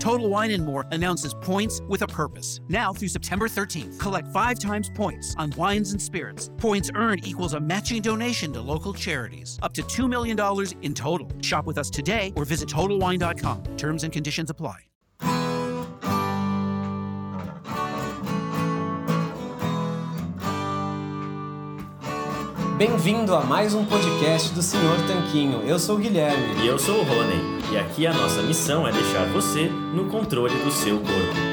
Total Wine and More announces points with a purpose. Now through September 13th, collect five times points on wines and spirits. Points earned equals a matching donation to local charities, up to $2 million in total. Shop with us today or visit TotalWine.com. Terms and conditions apply. Bem-vindo a mais um podcast do Senhor Tanquinho. Eu sou o Guilherme. E eu sou o Rony. E aqui a nossa missão é deixar você no controle do seu corpo.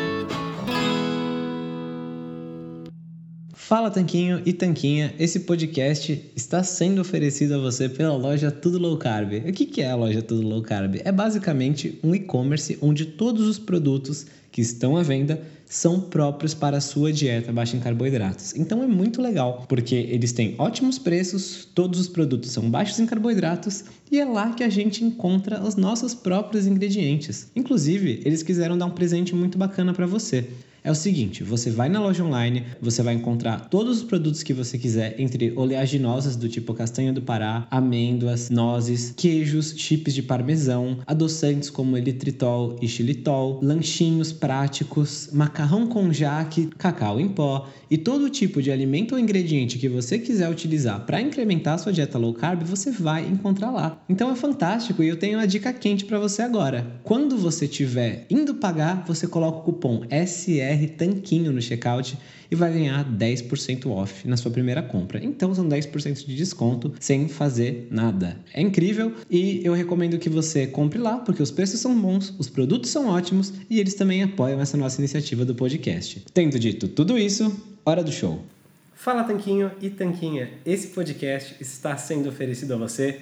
Fala Tanquinho e Tanquinha, esse podcast está sendo oferecido a você pela loja Tudo Low Carb. O que é a loja Tudo Low Carb? É basicamente um e-commerce onde todos os produtos que estão à venda são próprios para a sua dieta baixa em carboidratos. Então é muito legal, porque eles têm ótimos preços, todos os produtos são baixos em carboidratos e é lá que a gente encontra os nossos próprios ingredientes. Inclusive, eles quiseram dar um presente muito bacana para você é o seguinte: você vai na loja online, você vai encontrar todos os produtos que você quiser, entre oleaginosas do tipo castanha do Pará, amêndoas, nozes, queijos, chips de parmesão, adoçantes como elitritol e xilitol, lanchinhos práticos, macarrão com jaque, cacau em pó e todo tipo de alimento ou ingrediente que você quiser utilizar para incrementar a sua dieta low carb, você vai encontrar lá. Então é fantástico e eu tenho uma dica quente para você agora. Quando você estiver indo pagar, você coloca o cupom SR Tanquinho no checkout e vai ganhar 10% off na sua primeira compra. Então são 10% de desconto sem fazer nada. É incrível e eu recomendo que você compre lá porque os preços são bons, os produtos são ótimos e eles também apoiam essa nossa iniciativa do podcast. Tendo dito tudo isso, hora do show. Fala Tanquinho e Tanquinha, esse podcast está sendo oferecido a você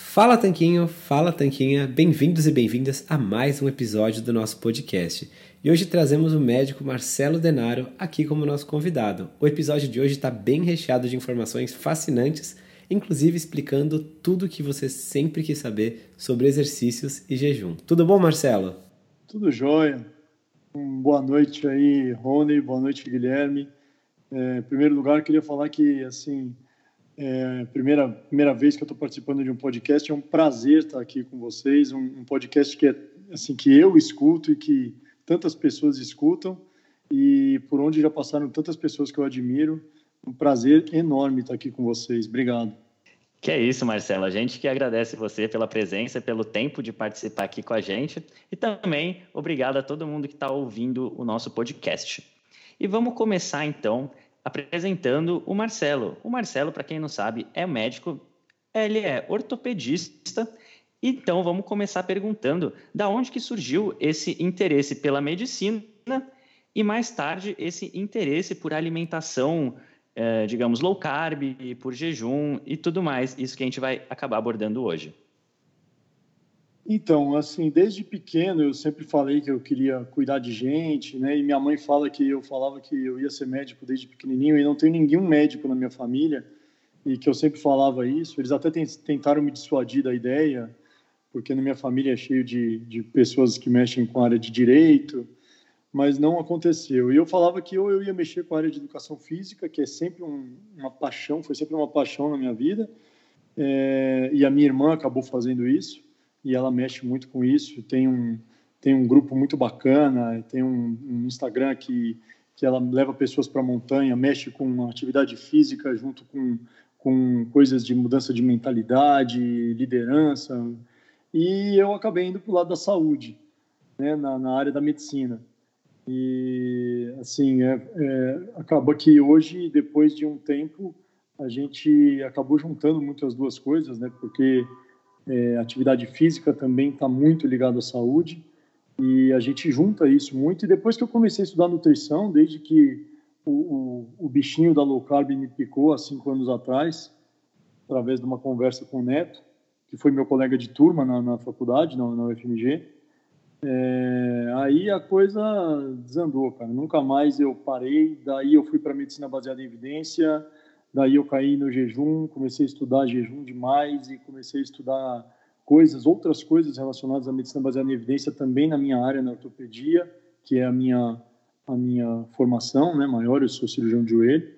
Fala Tanquinho, fala Tanquinha, bem-vindos e bem-vindas a mais um episódio do nosso podcast. E hoje trazemos o médico Marcelo Denaro aqui como nosso convidado. O episódio de hoje está bem recheado de informações fascinantes, inclusive explicando tudo o que você sempre quis saber sobre exercícios e jejum. Tudo bom, Marcelo? Tudo jóia. Um boa noite aí, Rony, boa noite, Guilherme. É, em primeiro lugar, queria falar que, assim, é, primeira, primeira vez que eu estou participando de um podcast. É um prazer estar aqui com vocês. Um, um, podcast que, é, assim, que eu escuto e que tantas pessoas escutam e por onde já passaram tantas pessoas que eu admiro. Um prazer enorme estar aqui com vocês. Obrigado. Que é isso, Marcelo. A gente que agradece você pela presença, pelo tempo de participar aqui com a gente e também obrigado a todo mundo que está ouvindo o nosso podcast. E vamos começar então apresentando o Marcelo. O Marcelo, para quem não sabe, é médico, ele é ortopedista. Então, vamos começar perguntando da onde que surgiu esse interesse pela medicina e mais tarde esse interesse por alimentação, eh, digamos, low carb, por jejum e tudo mais. Isso que a gente vai acabar abordando hoje. Então, assim, desde pequeno eu sempre falei que eu queria cuidar de gente, né? E minha mãe fala que eu falava que eu ia ser médico desde pequenininho e não tem nenhum médico na minha família e que eu sempre falava isso. Eles até tentaram me dissuadir da ideia, porque na minha família é cheio de, de pessoas que mexem com a área de direito, mas não aconteceu. E eu falava que ou eu ia mexer com a área de educação física, que é sempre um, uma paixão, foi sempre uma paixão na minha vida, é, e a minha irmã acabou fazendo isso e ela mexe muito com isso. Tem um, tem um grupo muito bacana, tem um, um Instagram que que ela leva pessoas para a montanha, mexe com atividade física junto com, com coisas de mudança de mentalidade, liderança. E eu acabei indo para o lado da saúde, né, na, na, área da medicina. E, assim, é, é, acaba que hoje, depois de um tempo, a gente acabou juntando muito as duas coisas, né, porque é, atividade física também está muito ligada à saúde e a gente junta isso muito. E depois que eu comecei a estudar nutrição, desde que o, o, o bichinho da low carb me picou há cinco anos atrás, através de uma conversa com o Neto, que foi meu colega de turma na, na faculdade, na, na UFMG, é, aí a coisa desandou, cara. Nunca mais eu parei. Daí eu fui para medicina baseada em evidência. Daí eu caí no jejum, comecei a estudar jejum demais e comecei a estudar coisas, outras coisas relacionadas à medicina baseada em evidência também na minha área, na ortopedia, que é a minha a minha formação, né, maior, eu sou cirurgião de joelho.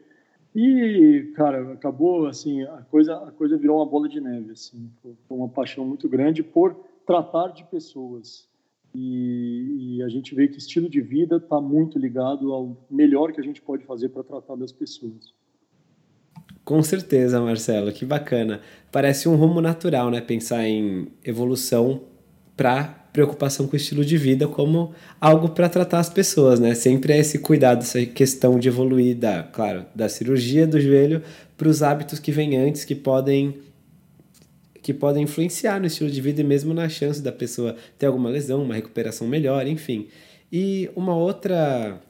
E, cara, acabou assim, a coisa a coisa virou uma bola de neve, assim, foi uma paixão muito grande por tratar de pessoas. E, e a gente vê que estilo de vida está muito ligado ao melhor que a gente pode fazer para tratar das pessoas. Com certeza, Marcelo, que bacana. Parece um rumo natural, né? Pensar em evolução para preocupação com o estilo de vida como algo para tratar as pessoas, né? Sempre é esse cuidado, essa questão de evoluir da, claro, da cirurgia do joelho para os hábitos que vêm antes que podem que podem influenciar no estilo de vida e mesmo na chance da pessoa ter alguma lesão, uma recuperação melhor, enfim. E uma outra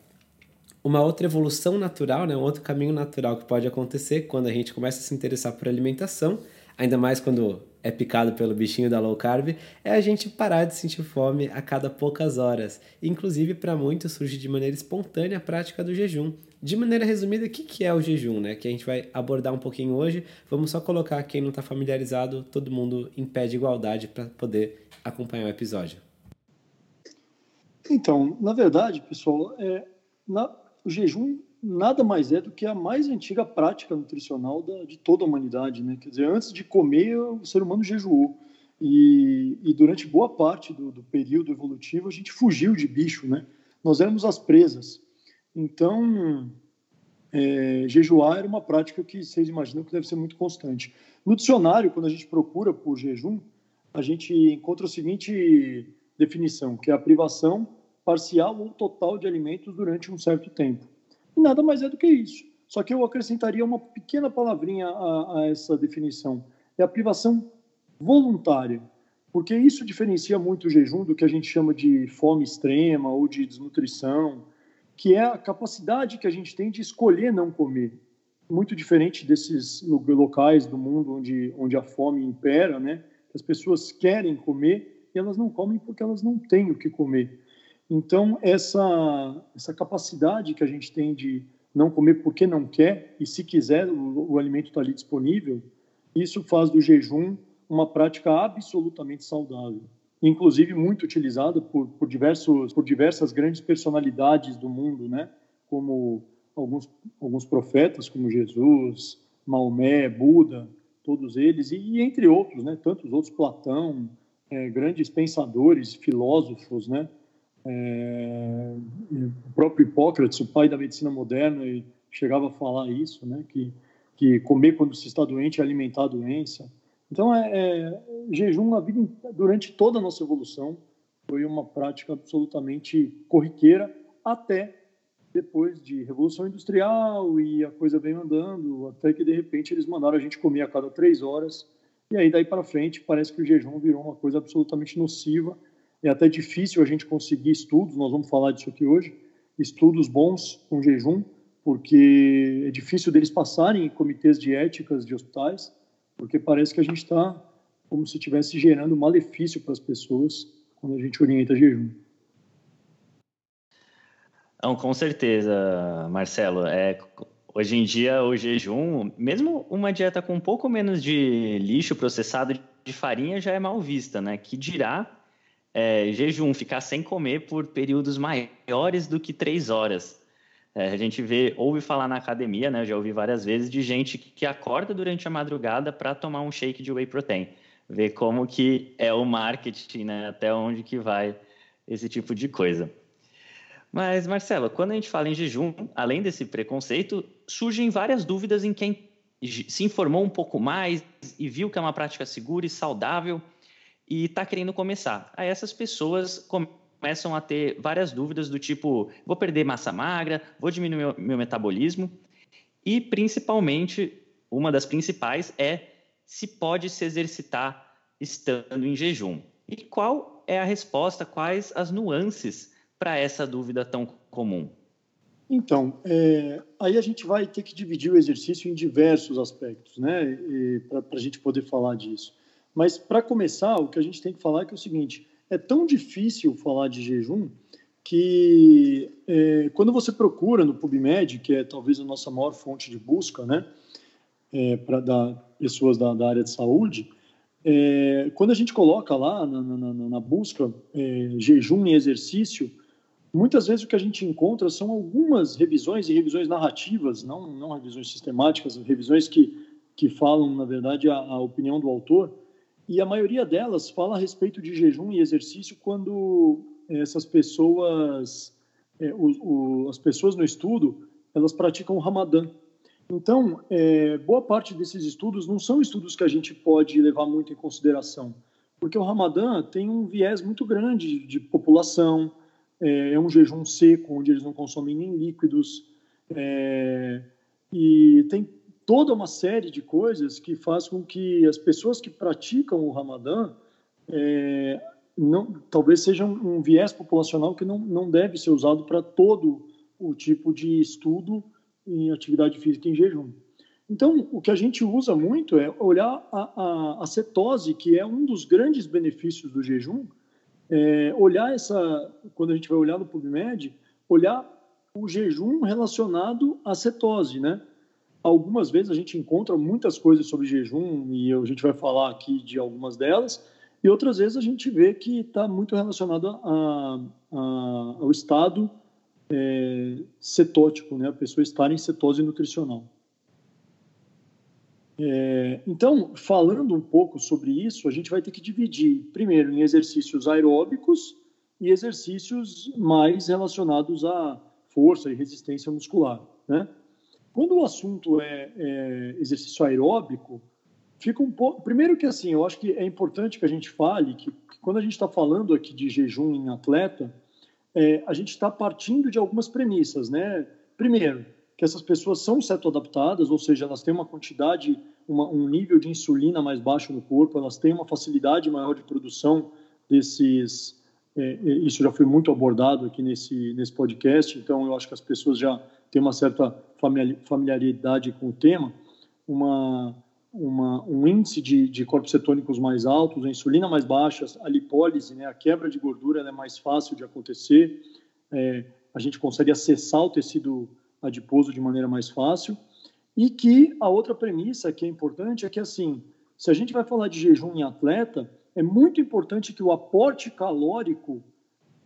uma outra evolução natural, né, um outro caminho natural que pode acontecer quando a gente começa a se interessar por alimentação, ainda mais quando é picado pelo bichinho da low carb, é a gente parar de sentir fome a cada poucas horas. Inclusive, para muitos, surge de maneira espontânea a prática do jejum. De maneira resumida, o que, é o jejum, né? Que a gente vai abordar um pouquinho hoje. Vamos só colocar quem não está familiarizado, todo mundo em pé de igualdade para poder acompanhar o episódio. Então, na verdade, pessoal, é, na, o jejum nada mais é do que a mais antiga prática nutricional da, de toda a humanidade, né? Quer dizer, antes de comer, o ser humano jejuou. E, e durante boa parte do, do, período evolutivo, a gente fugiu de bicho, né? Nós éramos as presas. Então, é, jejuar era uma prática que vocês imaginam que deve ser muito constante. No dicionário, quando a gente procura por jejum, a gente encontra a seguinte definição, que é a privação parcial ou total de alimentos durante um certo tempo. E nada mais é do que isso. Só que eu acrescentaria uma pequena palavrinha a, a essa definição: é a privação voluntária, porque isso diferencia muito o jejum do que a gente chama de fome extrema ou de desnutrição, que é a capacidade que a gente tem de escolher não comer. Muito diferente desses locais do mundo onde, onde a fome impera, né? As pessoas querem comer e elas não comem porque elas não têm o que comer. Então, essa, essa capacidade que a gente tem de não comer porque não quer, e se quiser, o, o alimento está ali disponível, isso faz do jejum uma prática absolutamente saudável. Inclusive, muito utilizada por, por, diversos, por diversas grandes personalidades do mundo, né? como alguns, alguns profetas, como Jesus, Maomé, Buda, todos eles, e, e entre outros, né? tantos outros, Platão, é, grandes pensadores, filósofos, né? É, o próprio Hipócrates, o pai da medicina moderna, chegava a falar isso, né? Que, que comer quando se está doente é alimentar a doença. Então, é, é, jejum a vida, durante toda a nossa evolução foi uma prática absolutamente corriqueira até depois de revolução industrial e a coisa vem andando até que de repente eles mandaram a gente comer a cada três horas e aí daí para frente parece que o jejum virou uma coisa absolutamente nociva é até difícil a gente conseguir estudos, nós vamos falar disso aqui hoje, estudos bons com jejum, porque é difícil deles passarem em comitês de éticas de hospitais, porque parece que a gente está como se estivesse gerando malefício para as pessoas quando a gente orienta jejum. Não, com certeza, Marcelo. É, hoje em dia, o jejum, mesmo uma dieta com um pouco menos de lixo processado de farinha, já é mal vista, né? Que dirá é, jejum, ficar sem comer por períodos maiores do que três horas. É, a gente vê, ouve falar na academia, né? Eu já ouvi várias vezes de gente que acorda durante a madrugada para tomar um shake de whey protein. Ver como que é o marketing, né? Até onde que vai esse tipo de coisa. Mas, Marcelo, quando a gente fala em jejum, além desse preconceito, surgem várias dúvidas em quem se informou um pouco mais e viu que é uma prática segura e saudável e está querendo começar. Aí essas pessoas começam a ter várias dúvidas do tipo: vou perder massa magra, vou diminuir meu, meu metabolismo. E, principalmente, uma das principais é se pode se exercitar estando em jejum. E qual é a resposta, quais as nuances para essa dúvida tão comum? Então, é, aí a gente vai ter que dividir o exercício em diversos aspectos, né, para a gente poder falar disso. Mas, para começar, o que a gente tem que falar é, que é o seguinte: é tão difícil falar de jejum que é, quando você procura no PubMed, que é talvez a nossa maior fonte de busca, né, é, para pessoas da, da, área de saúde, é, quando a gente coloca lá na, na, na busca é, jejum e exercício, Muitas vezes o que a gente encontra são algumas revisões e revisões narrativas, não, não revisões sistemáticas, revisões que, que falam, na verdade, a, a opinião do autor, e a maioria delas fala a respeito de jejum e exercício quando essas pessoas, é, o, o, as pessoas no estudo, elas praticam o Ramadã. Então, é, boa parte desses estudos não são estudos que a gente pode levar muito em consideração, porque o Ramadã tem um viés muito grande de população, é, é um jejum seco, onde eles não consomem nem líquidos, e tem toda uma série de coisas que faz com que as pessoas que praticam o Ramadã é, não, talvez seja um, um, viés populacional que não, não deve ser usado para todo o tipo de estudo em atividade física em jejum. Então, o que a gente usa muito é olhar a, a, a cetose, que é um dos grandes benefícios do jejum, é, olhar essa, quando a gente vai olhar no PubMed, olhar o jejum relacionado à cetose, né? Algumas vezes a gente encontra muitas coisas sobre jejum e a gente vai falar aqui de algumas delas, e outras vezes a gente vê que está muito relacionado a, a, ao estado é, cetótico, né? A pessoa estar em cetose nutricional. É, então, falando um pouco sobre isso, a gente vai ter que dividir, primeiro, em exercícios aeróbicos e exercícios mais relacionados à força e resistência muscular. Né? Quando o assunto é, é exercício aeróbico, fica um pouco. Primeiro, que assim, eu acho que é importante que a gente fale que, que quando a gente está falando aqui de jejum em atleta, é, a gente está partindo de algumas premissas, né? Primeiro, que essas pessoas são cetoadaptadas, ou seja, elas têm uma quantidade, uma, um nível de insulina mais baixo no corpo, elas têm uma facilidade maior de produção desses. É, é isso já foi muito abordado aqui nesse, nesse podcast, então eu acho que as pessoas já têm uma certa familiaridade com o tema. Uma, uma, um índice de, de corpos cetônicos mais altos, a insulina mais baixa, a lipólise, né, a quebra de gordura é mais fácil de acontecer, é, a gente consegue acessar o tecido adiposo de maneira mais fácil. E que a outra premissa que é importante é que, assim, se a gente vai falar de jejum em atleta, é muito importante que o aporte calórico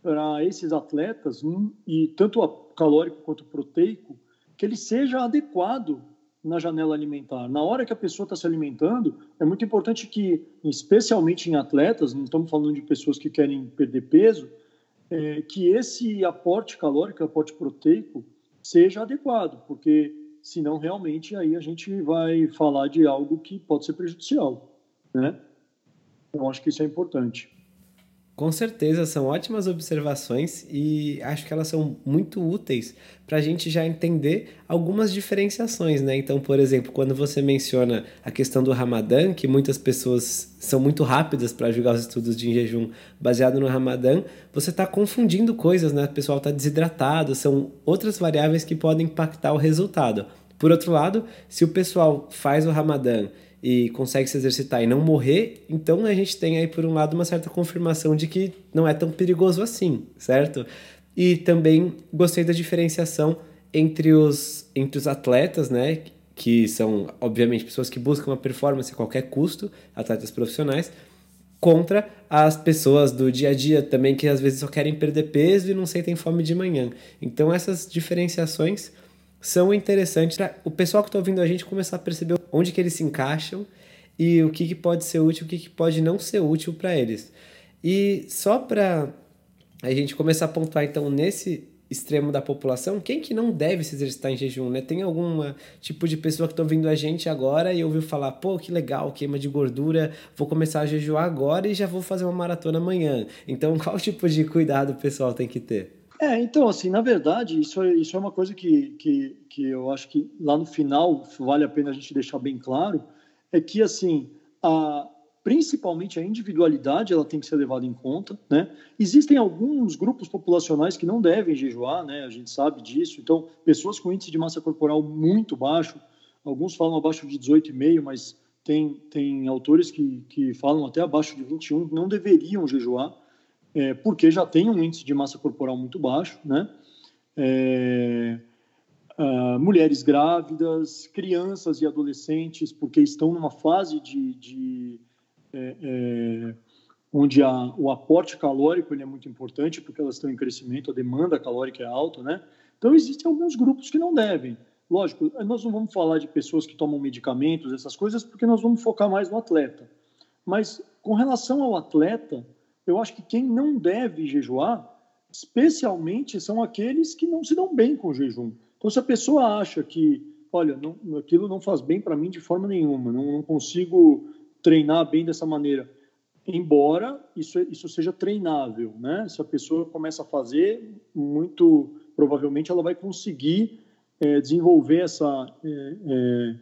para esses atletas, e tanto calórico quanto proteico, que ele seja adequado na janela alimentar. Na hora que a pessoa está se alimentando, é muito importante que, especialmente em atletas, não estamos falando de pessoas que querem perder peso, é, que esse aporte calórico, aporte proteico, seja adequado, porque senão realmente aí a gente vai falar de algo que pode ser prejudicial, né? Então acho que isso é importante. Com certeza, são ótimas observações e acho que elas são muito úteis para a gente já entender algumas diferenciações, né? Então, por exemplo, quando você menciona a questão do Ramadã, que muitas pessoas são muito rápidas para julgar os estudos de jejum baseado no Ramadã, você está confundindo coisas, né? O pessoal está desidratado, são outras variáveis que podem impactar o resultado. Por outro lado, se o pessoal faz o Ramadã e consegue se exercitar e não morrer, então a gente tem aí, por um lado, uma certa confirmação de que não é tão perigoso assim, certo? E também gostei da diferenciação entre os, entre os atletas, né? Que são, obviamente, pessoas que buscam uma performance a qualquer custo, atletas profissionais, contra as pessoas do dia a dia também que às vezes só querem perder peso e não sentem fome de manhã. Então essas diferenciações são interessantes para o pessoal que está ouvindo a gente começar a perceber onde que eles se encaixam e o que, que pode ser útil, o que, que pode não ser útil para eles. E só para a gente começar a pontuar então nesse extremo da população, quem que não deve se exercitar em jejum, né? Tem algum tipo de pessoa que está ouvindo a gente agora e ouviu falar, pô, que legal, queima de gordura, vou começar a jejuar agora e já vou fazer uma maratona amanhã. Então, qual tipo de cuidado o pessoal tem que ter? É, então, assim, na verdade, isso é, isso é uma coisa que, que, que eu acho que lá no final vale a pena a gente deixar bem claro, é que, assim, a, principalmente a individualidade ela tem que ser levada em conta, né? Existem alguns grupos populacionais que não devem jejuar, né? A gente sabe disso. Então, pessoas com índice de massa corporal muito baixo, alguns falam abaixo de 18,5, mas tem, tem autores que, que falam até abaixo de 21, não deveriam jejuar é, porque já tem um índice de massa corporal muito baixo, né? É, uh, mulheres grávidas, crianças e adolescentes, porque estão numa fase de, de é, é, onde a, o aporte calórico ele é muito importante, porque elas estão em crescimento, a demanda calórica é alta, né? Então existem alguns grupos que não devem. Lógico, nós não vamos falar de pessoas que tomam medicamentos, essas coisas, porque nós vamos focar mais no atleta. Mas com relação ao atleta, eu acho que quem não deve jejuar, especialmente, são aqueles que não se dão bem com o jejum. Então, se a pessoa acha que, olha, não, aquilo não faz bem para mim de forma nenhuma, não, não, consigo treinar bem dessa maneira, embora isso, isso seja treinável, né? Se a pessoa começa a fazer, muito provavelmente ela vai conseguir é, desenvolver essa, é, é,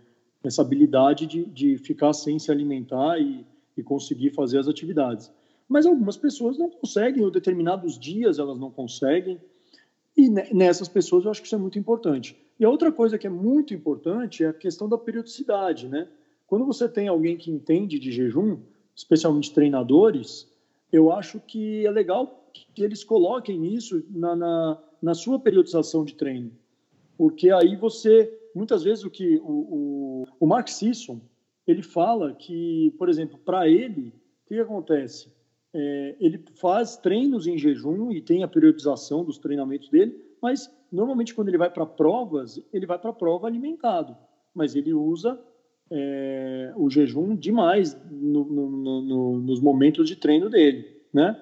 essa habilidade de, de ficar sem se alimentar e, e conseguir fazer as atividades mas algumas pessoas não conseguem, ou determinados dias elas não conseguem, e nessas pessoas eu acho que isso é muito importante. E a outra coisa que é muito importante é a questão da periodicidade, né? Quando você tem alguém que entende de jejum, especialmente treinadores, eu acho que é legal que eles coloquem isso na, na, na sua periodização de treino, porque aí você, muitas vezes o que o, o, o Mark Sisson, ele fala que, por exemplo, para ele, o que, que acontece? É, ele faz treinos em jejum e tem a periodização dos treinamentos dele, mas normalmente quando ele vai para provas, ele vai para a prova alimentado, mas ele usa é, o jejum demais no, no, no, nos momentos de treino dele, né?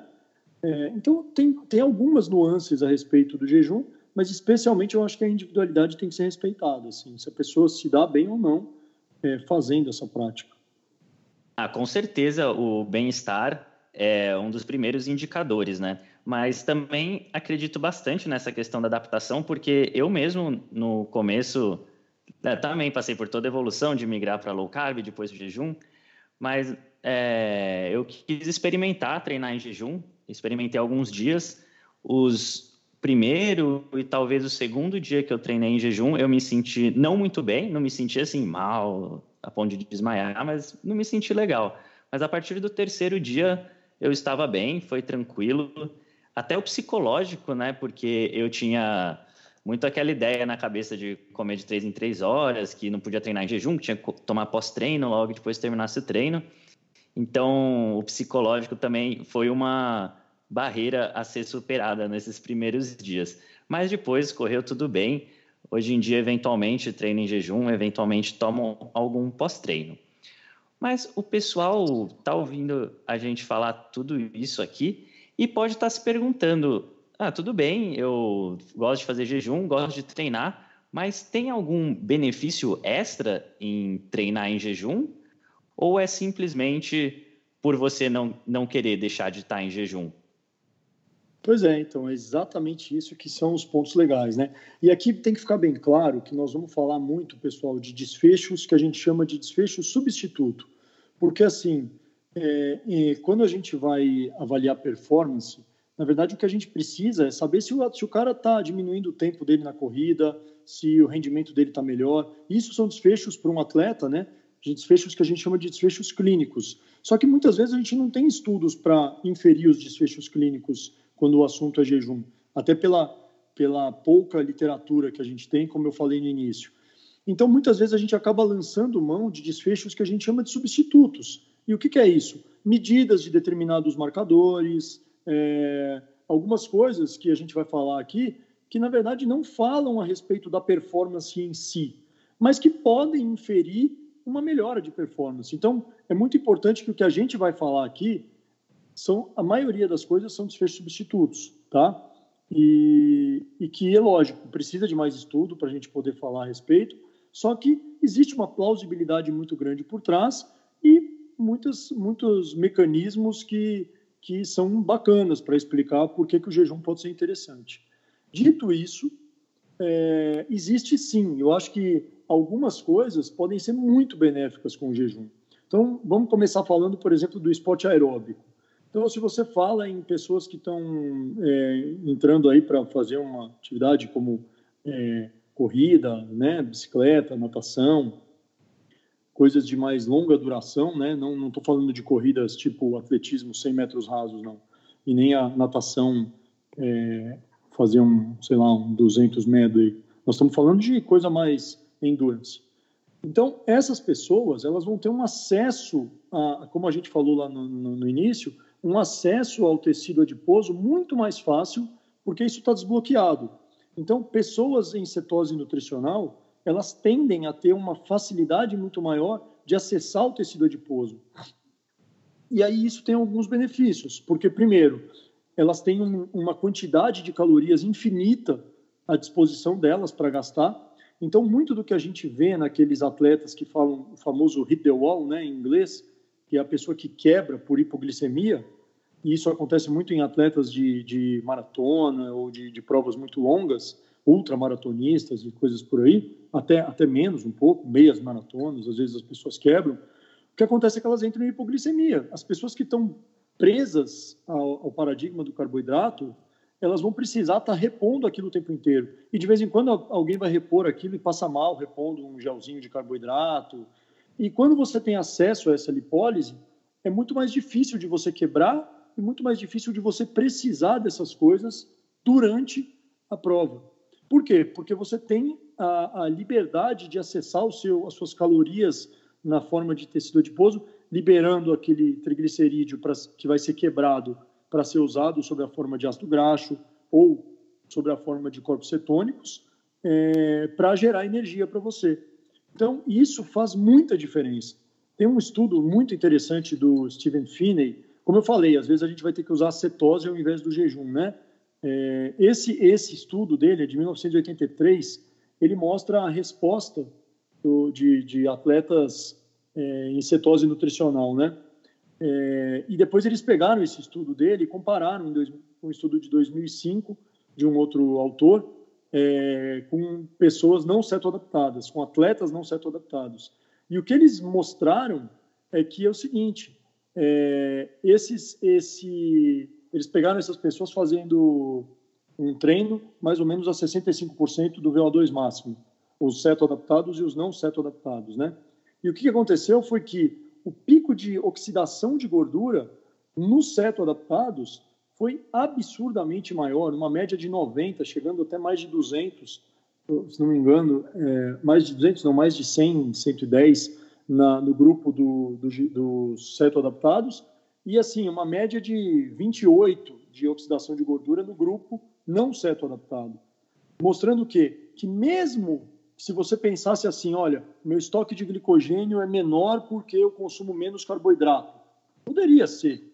É, então tem, tem algumas nuances a respeito do jejum, mas especialmente eu acho que a individualidade tem que ser respeitada, assim, se a pessoa se dá bem ou não é, fazendo essa prática. Ah, com certeza o bem-estar é um dos primeiros indicadores, né? Mas também acredito bastante nessa questão da adaptação, porque eu mesmo, no começo, né, também passei por toda a evolução de migrar para low carb, depois do jejum, mas é, eu quis experimentar treinar em jejum, experimentei alguns dias. Os primeiro e talvez o segundo dia que eu treinei em jejum, eu me senti não muito bem, não me senti assim mal, a ponto de desmaiar, mas não me senti legal. Mas a partir do terceiro dia, eu estava bem, foi tranquilo. Até o psicológico, né? Porque eu tinha muito aquela ideia na cabeça de comer de três em três horas, que não podia treinar em jejum, que tinha que tomar pós-treino logo depois terminasse o treino. Então, o psicológico também foi uma barreira a ser superada nesses primeiros dias. Mas depois correu tudo bem. Hoje em dia, eventualmente, treino em jejum, eventualmente tomo algum pós-treino. Mas o pessoal está ouvindo a gente falar tudo isso aqui e pode estar tá se perguntando: ah, tudo bem, eu gosto de fazer jejum, gosto de treinar, mas tem algum benefício extra em treinar em jejum? Ou é simplesmente por você não, não querer deixar de estar tá em jejum? Pois é, então é exatamente isso que são os pontos legais, né? E aqui tem que ficar bem claro que nós vamos falar muito, pessoal, de desfechos que a gente chama de desfecho substituto. Porque, assim, é, quando a gente vai avaliar performance, na verdade, o que a gente precisa é saber se o, se o cara está diminuindo o tempo dele na corrida, se o rendimento dele está melhor. Isso são desfechos para um atleta, né? De desfechos que a gente chama de desfechos clínicos. Só que muitas vezes a gente não tem estudos para inferir os desfechos clínicos quando o assunto é jejum, até pela, pela pouca literatura que a gente tem, como eu falei no início. Então, muitas vezes a gente acaba lançando mão de desfechos que a gente chama de substitutos. E o que, que é isso? Medidas de determinados marcadores, é, algumas coisas que a gente vai falar aqui, que na verdade não falam a respeito da performance em si, mas que podem inferir uma melhora de performance. Então, é muito importante que o que a gente vai falar aqui são a maioria das coisas são desfechos substitutos, tá? e, e que, é lógico, precisa de mais estudo para a gente poder falar a respeito, só que existe uma plausibilidade muito grande por trás e muitos, muitos mecanismos que, que são bacanas para explicar por que, que o jejum pode ser interessante. Dito isso, é, existe sim, eu acho que algumas coisas podem ser muito benéficas com o jejum. Então, vamos começar falando, por exemplo, do esporte aeróbico. Então, se você fala em pessoas que estão é, entrando aí para fazer uma atividade como é, corrida, né, bicicleta, natação, coisas de mais longa duração, né? Não estou falando de corridas tipo atletismo 100 metros rasos, não. E nem a natação é, fazer um, sei lá, um 200 medley. Nós estamos falando de coisa mais endurance. Então, essas pessoas, elas vão ter um acesso, a, como a gente falou lá no, no, no início, um acesso ao tecido adiposo muito mais fácil, porque isso está desbloqueado. Então, pessoas em cetose nutricional, elas tendem a ter uma facilidade muito maior de acessar o tecido adiposo. E aí isso tem alguns benefícios, porque, primeiro, elas têm um, uma quantidade de calorias infinita à disposição delas para gastar. Então, muito do que a gente vê naqueles atletas que falam o famoso hit the wall, né, em inglês, que é a pessoa que quebra por hipoglicemia, e isso acontece muito em atletas de, de maratona ou de, de provas muito longas, ultramaratonistas e coisas por aí, até, até menos um pouco, meias maratonas, às vezes as pessoas quebram. O que acontece é que elas entram em hipoglicemia. As pessoas que estão presas ao, ao paradigma do carboidrato, elas vão precisar estar repondo aquilo o tempo inteiro. E de vez em quando alguém vai repor aquilo e passa mal repondo um gelzinho de carboidrato, e quando você tem acesso a essa lipólise, é muito mais difícil de você quebrar e muito mais difícil de você precisar dessas coisas durante a prova. Por quê? Porque você tem a, a liberdade de acessar o seu, as suas calorias na forma de tecido adiposo, liberando aquele triglicerídeo pra, que vai ser quebrado para ser usado sob a forma de ácido graxo ou sob a forma de corpos cetônicos, é, para gerar energia para você. Então, isso faz muita diferença. Tem um estudo muito interessante do Stephen Finney. Como eu falei, às vezes a gente vai ter que usar a cetose ao invés do jejum, né? É, esse, esse estudo dele, é de 1983, ele mostra a resposta do, de, de, atletas é, em cetose nutricional, né? É, e depois eles pegaram esse estudo dele e compararam com um estudo de 2005 de um outro autor é, com pessoas não cetoadaptadas, com atletas não cetoadaptados. E o que eles mostraram é que é o seguinte: é, esses, esse, eles pegaram essas pessoas fazendo um treino mais ou menos a 65% do VO2 máximo, os cetoadaptados e os não cetoadaptados, né? E o que aconteceu foi que o pico de oxidação de gordura nos cetoadaptados foi absurdamente maior, uma média de 90, chegando até mais de 200, se não me engano, é, mais de 200, não, mais de 100, 110 na, no grupo do, do, dos cetoadaptados, e assim, uma média de 28 de oxidação de gordura no grupo não cetoadaptado. Mostrando o quê? Que mesmo se você pensasse assim, olha, meu estoque de glicogênio é menor porque eu consumo menos carboidrato. Poderia ser,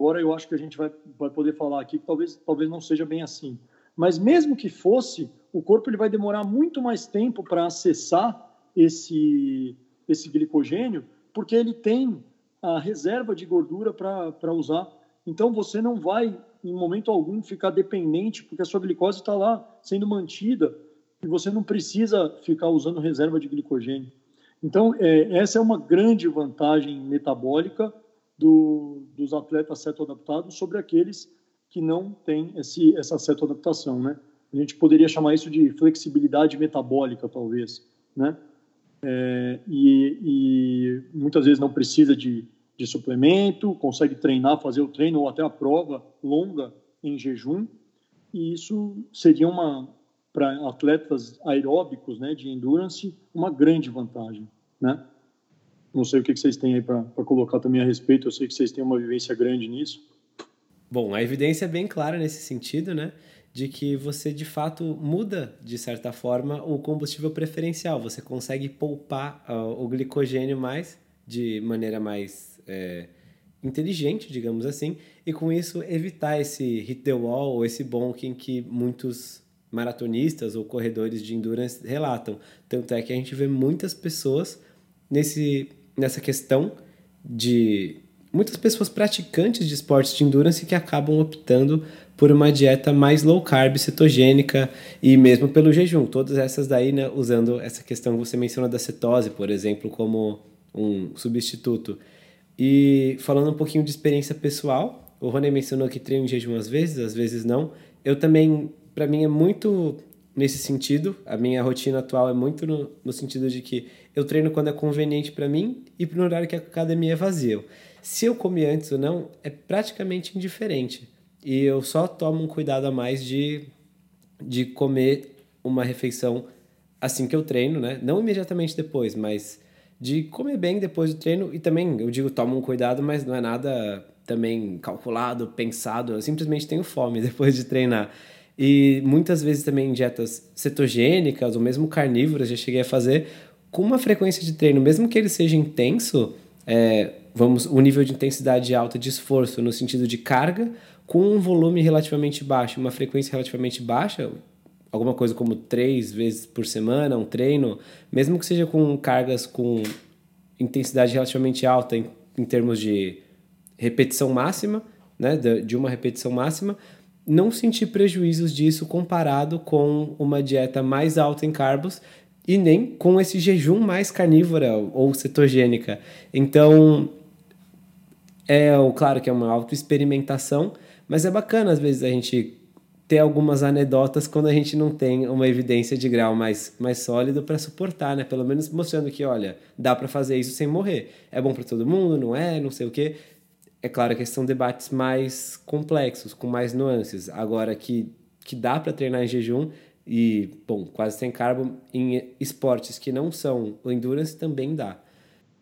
Agora eu acho que a gente vai, vai poder falar aqui que talvez, talvez não seja bem assim. Mas mesmo que fosse, o corpo ele vai demorar muito mais tempo para acessar esse, esse glicogênio, porque ele tem a reserva de gordura para usar. Então você não vai, em momento algum, ficar dependente, porque a sua glicose está lá sendo mantida e você não precisa ficar usando reserva de glicogênio. Então, é, essa é uma grande vantagem metabólica do, dos atletas cetoadaptados sobre aqueles que não têm esse, essa cetoadaptação, né? A gente poderia chamar isso de flexibilidade metabólica, talvez, né? É, e, e, muitas vezes não precisa de, de suplemento, consegue treinar, fazer o treino ou até a prova longa em jejum, e isso seria uma para atletas aeróbicos, né, de endurance, uma grande vantagem, né? Não sei o que vocês têm aí para colocar também a respeito, eu sei que vocês têm uma vivência grande nisso. Bom, a evidência é bem clara nesse sentido, né? De que você de fato muda, de certa forma, o combustível preferencial. Você consegue poupar uh, o glicogênio mais, de maneira mais é, inteligente, digamos assim, e com isso evitar esse hit the wall ou esse bonking que muitos maratonistas ou corredores de endurance relatam. Tanto é que a gente vê muitas pessoas nesse, nessa questão de muitas pessoas praticantes de esportes de endurance que acabam optando por uma dieta mais low carb, cetogênica e mesmo pelo jejum. Todas essas daí, né, usando essa questão que você menciona da cetose, por exemplo, como um substituto. E falando um pouquinho de experiência pessoal, o Rony mencionou que treino em jejum às vezes, às vezes não. Eu também para mim é muito nesse sentido. A minha rotina atual é muito no, no sentido de que eu treino quando é conveniente para mim e no horário que a academia é vazia. Se eu comi antes ou não, é praticamente indiferente. E eu só tomo um cuidado a mais de, de comer uma refeição assim que eu treino, né? Não imediatamente depois, mas de comer bem depois do treino. E também, eu digo, tomo um cuidado, mas não é nada também calculado, pensado. Eu simplesmente tenho fome depois de treinar. E muitas vezes também dietas cetogênicas ou mesmo carnívoras já cheguei a fazer com uma frequência de treino, mesmo que ele seja intenso, é, vamos, o nível de intensidade alta de esforço no sentido de carga, com um volume relativamente baixo, uma frequência relativamente baixa, alguma coisa como três vezes por semana, um treino, mesmo que seja com cargas com intensidade relativamente alta em, em termos de repetição máxima, né, de, de uma repetição máxima, não sentir prejuízos disso comparado com uma dieta mais alta em carbos e nem com esse jejum mais carnívora ou cetogênica. Então, é claro que é uma autoexperimentação, mas é bacana às vezes a gente ter algumas anedotas quando a gente não tem uma evidência de grau mais, mais sólido para suportar, né? Pelo menos mostrando que, olha, dá para fazer isso sem morrer. É bom para todo mundo, não é? Não sei o quê. É claro que são debates mais complexos, com mais nuances. Agora, que, que dá para treinar em jejum e, bom, quase sem carbo em esportes que não são o endurance também dá.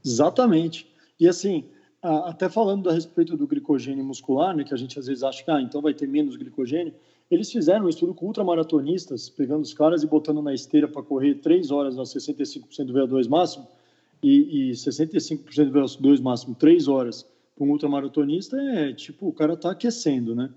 Exatamente. E assim, até falando a respeito do glicogênio muscular, né, que a gente às vezes acha que ah, então vai ter menos glicogênio, eles fizeram um estudo com ultramaratonistas, pegando os caras e botando na esteira para correr 3 horas a 65% do VO2 máximo e, e 65% do VO2 máximo 3 horas para um ultramaratonista é tipo, o cara está aquecendo, né?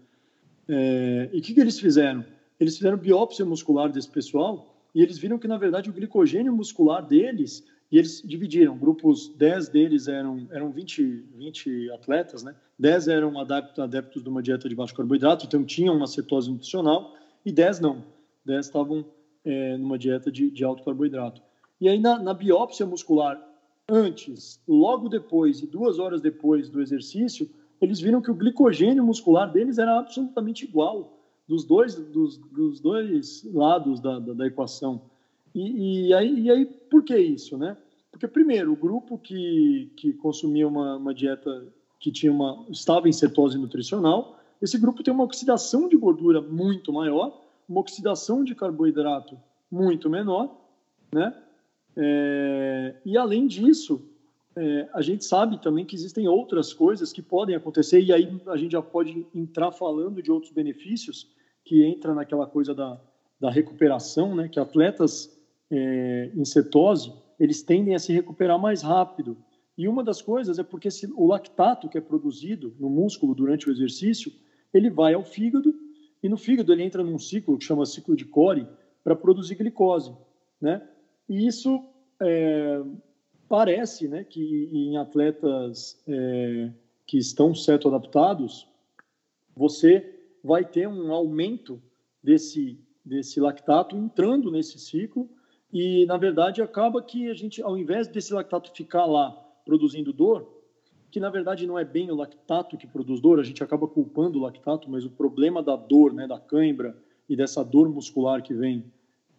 É, e o que, que eles fizeram? Eles fizeram biópsia muscular desse pessoal e eles viram que, na verdade, o glicogênio muscular deles, e eles dividiram, grupos 10 deles eram, eram 20, 20 atletas, né? 10 eram adeptos, adeptos de uma dieta de baixo carboidrato, então tinham uma cetose nutricional, e 10 não. 10 estavam é, numa dieta de, de alto carboidrato. E aí, na, na biópsia muscular antes, logo depois e duas horas depois do exercício, eles viram que o glicogênio muscular deles era absolutamente igual dos dois, dos, dos dois lados da, da, da equação. E, e, aí, e aí, por que isso, né? Porque, primeiro, o grupo que, que consumia uma, uma dieta que tinha uma, estava em cetose nutricional, esse grupo tem uma oxidação de gordura muito maior, uma oxidação de carboidrato muito menor, né? É, e além disso, é, a gente sabe também que existem outras coisas que podem acontecer, e aí a gente já pode entrar falando de outros benefícios, que entra naquela coisa da, da recuperação, né? que atletas é, em cetose, eles tendem a se recuperar mais rápido. E uma das coisas é porque se, o lactato que é produzido no músculo durante o exercício, ele vai ao fígado, e no fígado ele entra num ciclo que chama ciclo de Core, para produzir glicose, né? E isso é, parece né, que em atletas é, que estão certo adaptados, você vai ter um aumento desse, desse lactato entrando nesse ciclo e, na verdade, acaba que a gente, ao invés desse lactato ficar lá produzindo dor, que na verdade não é bem o lactato que produz dor, a gente acaba culpando o lactato, mas o problema da dor, né, da cãibra e dessa dor muscular que vem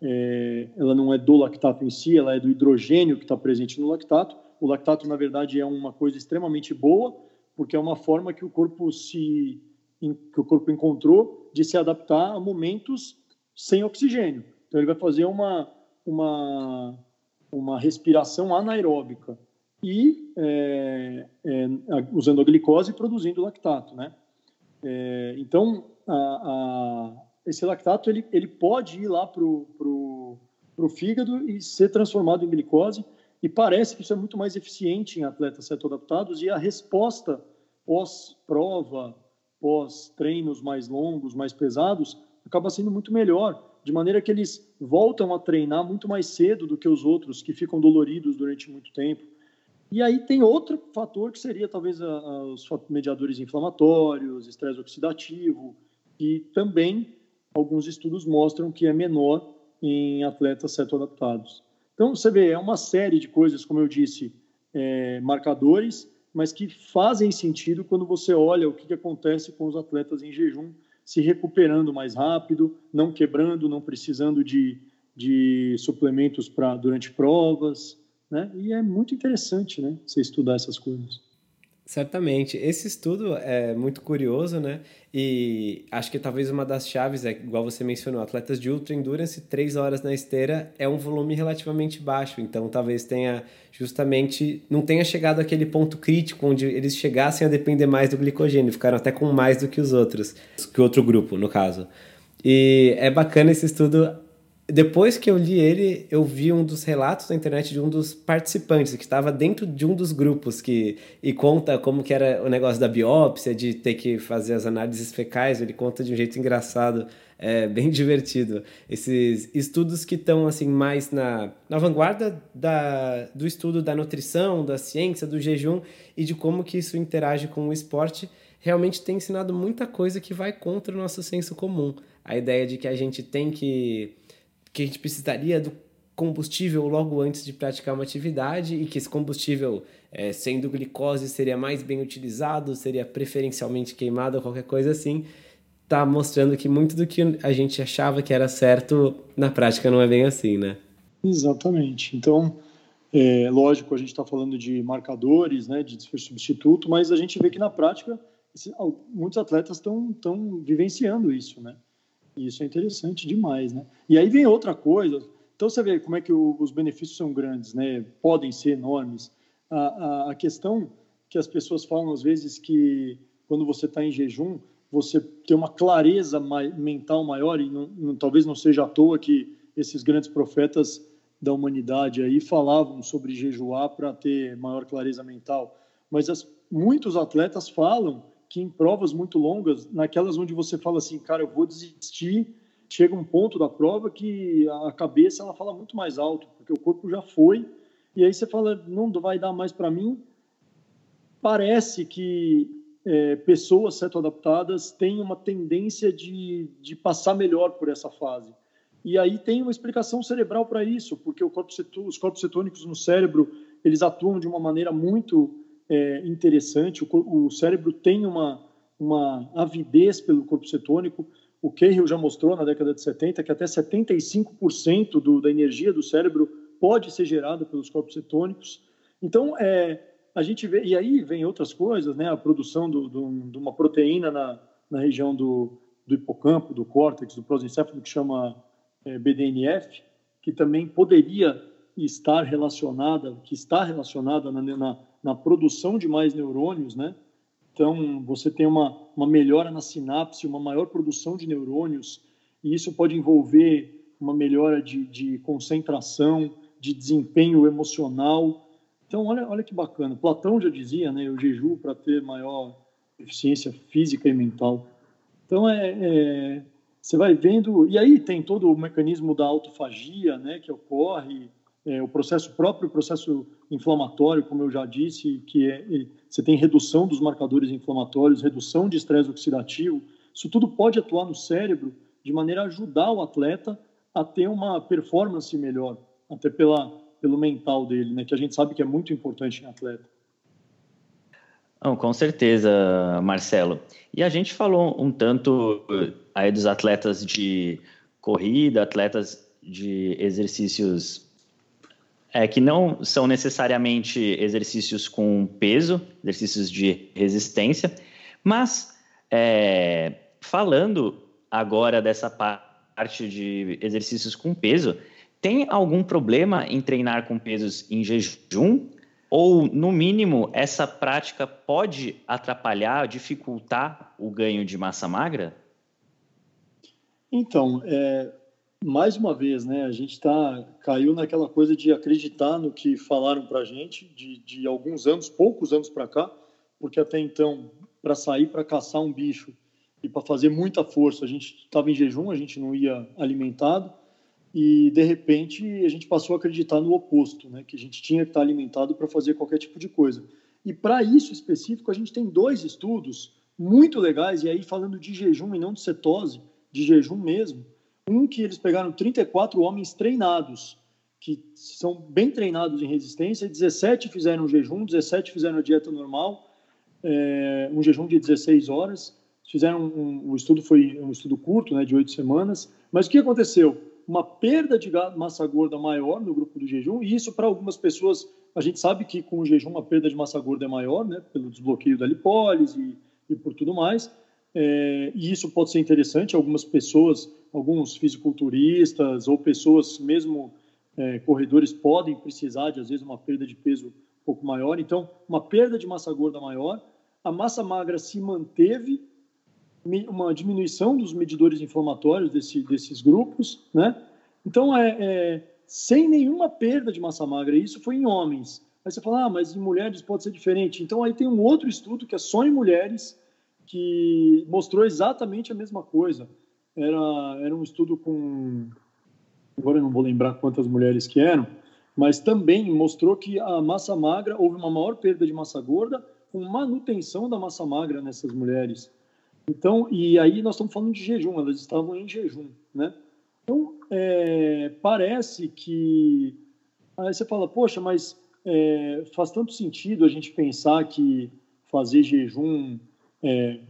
é, ela não é do lactato em si, ela é do hidrogênio que está presente no lactato. O lactato, na verdade, é uma coisa extremamente boa, porque é uma forma que o corpo se que o corpo encontrou de se adaptar a momentos sem oxigênio. Então ele vai fazer uma uma uma respiração anaeróbica e é, é, usando a glicose e produzindo lactato, né? É, então a, a esse lactato ele, ele pode ir lá para o fígado e ser transformado em glicose. E parece que isso é muito mais eficiente em atletas cetoadaptados e a resposta pós-prova, pós-treinos mais longos, mais pesados, acaba sendo muito melhor, de maneira que eles voltam a treinar muito mais cedo do que os outros que ficam doloridos durante muito tempo. E aí tem outro fator que seria talvez a, a, os mediadores inflamatórios, estresse oxidativo, que também alguns estudos mostram que é menor em atletas cetoadaptados. Então, você vê, é uma série de coisas, como eu disse, é, marcadores, mas que fazem sentido quando você olha o que, que acontece com os atletas em jejum, se recuperando mais rápido, não quebrando, não precisando de, de suplementos para durante provas, né? E é muito interessante, né, você estudar essas coisas. Certamente. Esse estudo é muito curioso, né? E acho que talvez uma das chaves é, igual você mencionou, atletas de ultra endurance, três horas na esteira é um volume relativamente baixo. Então, talvez tenha justamente, não tenha chegado àquele ponto crítico onde eles chegassem a depender mais do glicogênio, ficaram até com mais do que os outros, que o outro grupo, no caso. E é bacana esse estudo depois que eu li ele, eu vi um dos relatos na internet de um dos participantes que estava dentro de um dos grupos que e conta como que era o negócio da biópsia, de ter que fazer as análises fecais. Ele conta de um jeito engraçado, é bem divertido. Esses estudos que estão assim mais na, na vanguarda da, do estudo da nutrição, da ciência, do jejum e de como que isso interage com o esporte, realmente tem ensinado muita coisa que vai contra o nosso senso comum. A ideia de que a gente tem que que a gente precisaria do combustível logo antes de praticar uma atividade e que esse combustível, é, sendo glicose, seria mais bem utilizado, seria preferencialmente queimado ou qualquer coisa assim, está mostrando que muito do que a gente achava que era certo, na prática não é bem assim, né? Exatamente. Então, é, lógico, a gente está falando de marcadores, né, de substituto, mas a gente vê que na prática muitos atletas estão vivenciando isso, né? Isso é interessante demais, né? E aí vem outra coisa. Então você vê como é que o, os benefícios são grandes, né? Podem ser enormes. A, a, a questão que as pessoas falam às vezes que quando você está em jejum você tem uma clareza mental maior e não, não, talvez não seja à toa que esses grandes profetas da humanidade aí falavam sobre jejuar para ter maior clareza mental. Mas as, muitos atletas falam que em provas muito longas, naquelas onde você fala assim, cara, eu vou desistir, chega um ponto da prova que a cabeça ela fala muito mais alto, porque o corpo já foi, e aí você fala, não vai dar mais para mim. Parece que é, pessoas setoadaptadas têm uma tendência de, de passar melhor por essa fase. E aí tem uma explicação cerebral para isso, porque corpo os corpos cetônicos no cérebro, eles atuam de uma maneira muito é, interessante. O, o, cérebro tem uma, uma avidez pelo corpo cetônico. O Cahill já mostrou na década de 70 que até 75% do, da energia do cérebro pode ser gerada pelos corpos cetônicos. Então, é, a gente vê, e aí vem outras coisas, né? A produção do, do, de uma proteína na, na região do, do hipocampo, do córtex, do prosencéfalo, que chama é, BDNF, que também poderia estar relacionada, que está relacionada na, na, na produção de mais neurônios, né? Então, você tem uma, uma melhora na sinapse, uma maior produção de neurônios, e isso pode envolver uma melhora de, de concentração, de desempenho emocional. Então, olha, olha que bacana. Platão já dizia, né, o jejum para ter maior eficiência física e mental. Então, é, é, você vai vendo... E aí tem todo o mecanismo da autofagia, né, que ocorre, é, o processo próprio, o processo inflamatório, como eu já disse, que é, você tem redução dos marcadores inflamatórios, redução de estresse oxidativo. Isso tudo pode atuar no cérebro de maneira a ajudar o atleta a ter uma performance melhor, até pela, pelo mental dele, né, que a gente sabe que é muito importante em atleta. Não, com certeza, Marcelo. E a gente falou um tanto aí dos atletas de corrida, atletas de exercícios é, que não são necessariamente exercícios com peso, exercícios de resistência, mas é, falando agora dessa parte de exercícios com peso, tem algum problema em treinar com pesos em jejum? Ou, no mínimo, essa prática pode atrapalhar, dificultar o ganho de massa magra? Então, é, mais uma vez, né, a gente tá, caiu naquela coisa de acreditar no que falaram para a gente de, de alguns anos, poucos anos para cá, porque até então, para sair para caçar um bicho e para fazer muita força, a gente estava em jejum, a gente não ia alimentado, e de repente a gente passou a acreditar no oposto, né? que a gente tinha que estar alimentado para fazer qualquer tipo de coisa. E para isso específico, a gente tem dois estudos muito legais, e aí falando de jejum e não de cetose, de jejum mesmo. Um que eles pegaram 34 homens treinados, que são bem treinados em resistência, 17 fizeram jejum, 17 fizeram a dieta normal, é, um jejum de 16 horas. Fizeram um, o estudo foi um estudo curto, né, de oito semanas. Mas o que aconteceu? Uma perda de massa gorda maior no grupo do jejum, e isso para algumas pessoas, a gente sabe que com o jejum a perda de massa gorda é maior, né, pelo desbloqueio da lipólise e, e por tudo mais. É, e isso pode ser interessante. Algumas pessoas, alguns fisiculturistas ou pessoas mesmo é, corredores podem precisar de às vezes uma perda de peso um pouco maior. Então, uma perda de massa gorda maior, a massa magra se manteve, uma diminuição dos medidores inflamatórios desse, desses grupos, né? Então, é, é, sem nenhuma perda de massa magra. Isso foi em homens. Aí você fala, ah, mas em mulheres pode ser diferente. Então, aí tem um outro estudo que é só em mulheres que mostrou exatamente a mesma coisa. Era, era um estudo com agora eu não vou lembrar quantas mulheres que eram, mas também mostrou que a massa magra, houve uma maior perda de massa gorda com manutenção da massa magra nessas mulheres. Então, e aí nós estamos falando de jejum, elas estavam em jejum, né? Então, é, parece que... Aí você fala, poxa, mas é, faz tanto sentido a gente pensar que fazer jejum, é,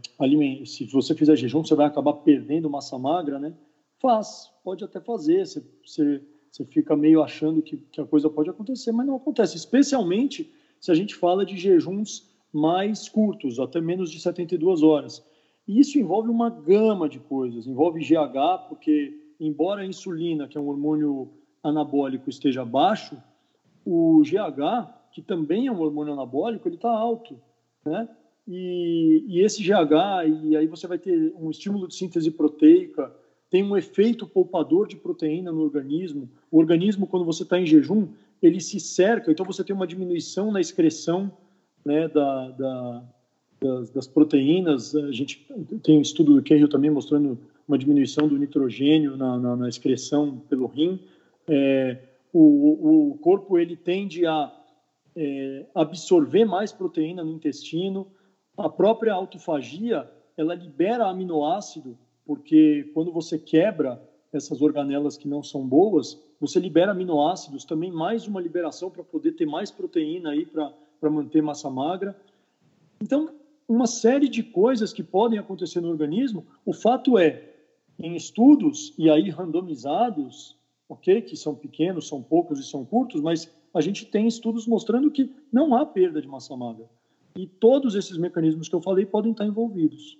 se você fizer jejum, você vai acabar perdendo massa magra, né? Faz, pode até fazer. Você, você, você fica meio achando que, que a coisa pode acontecer, mas não acontece. Especialmente se a gente fala de jejuns mais curtos, até menos de 72 horas. E isso envolve uma gama de coisas. Envolve GH, porque, embora a insulina, que é um hormônio anabólico, esteja baixo, o GH, que também é um hormônio anabólico, ele está alto, né? E, e, esse GH, e aí você vai ter um estímulo de síntese proteica, tem um efeito poupador de proteína no organismo. O organismo, quando você está em jejum, ele se cerca, então você tem uma diminuição na excreção né, da, da, das, das, proteínas. A gente tem um estudo do Cahill também mostrando uma diminuição do nitrogênio na, na, na excreção pelo rim. É, o, o, corpo ele tende a é, absorver mais proteína no intestino. A própria autofagia ela libera aminoácido porque quando você quebra essas organelas que não são boas, você libera aminoácidos, também mais uma liberação para poder ter mais proteína aí para manter massa magra. Então, uma série de coisas que podem acontecer no organismo. O fato é, em estudos, e aí randomizados, ok, que são pequenos, são poucos e são curtos, mas a gente tem estudos mostrando que não há perda de massa magra. E todos esses mecanismos que eu falei podem estar envolvidos.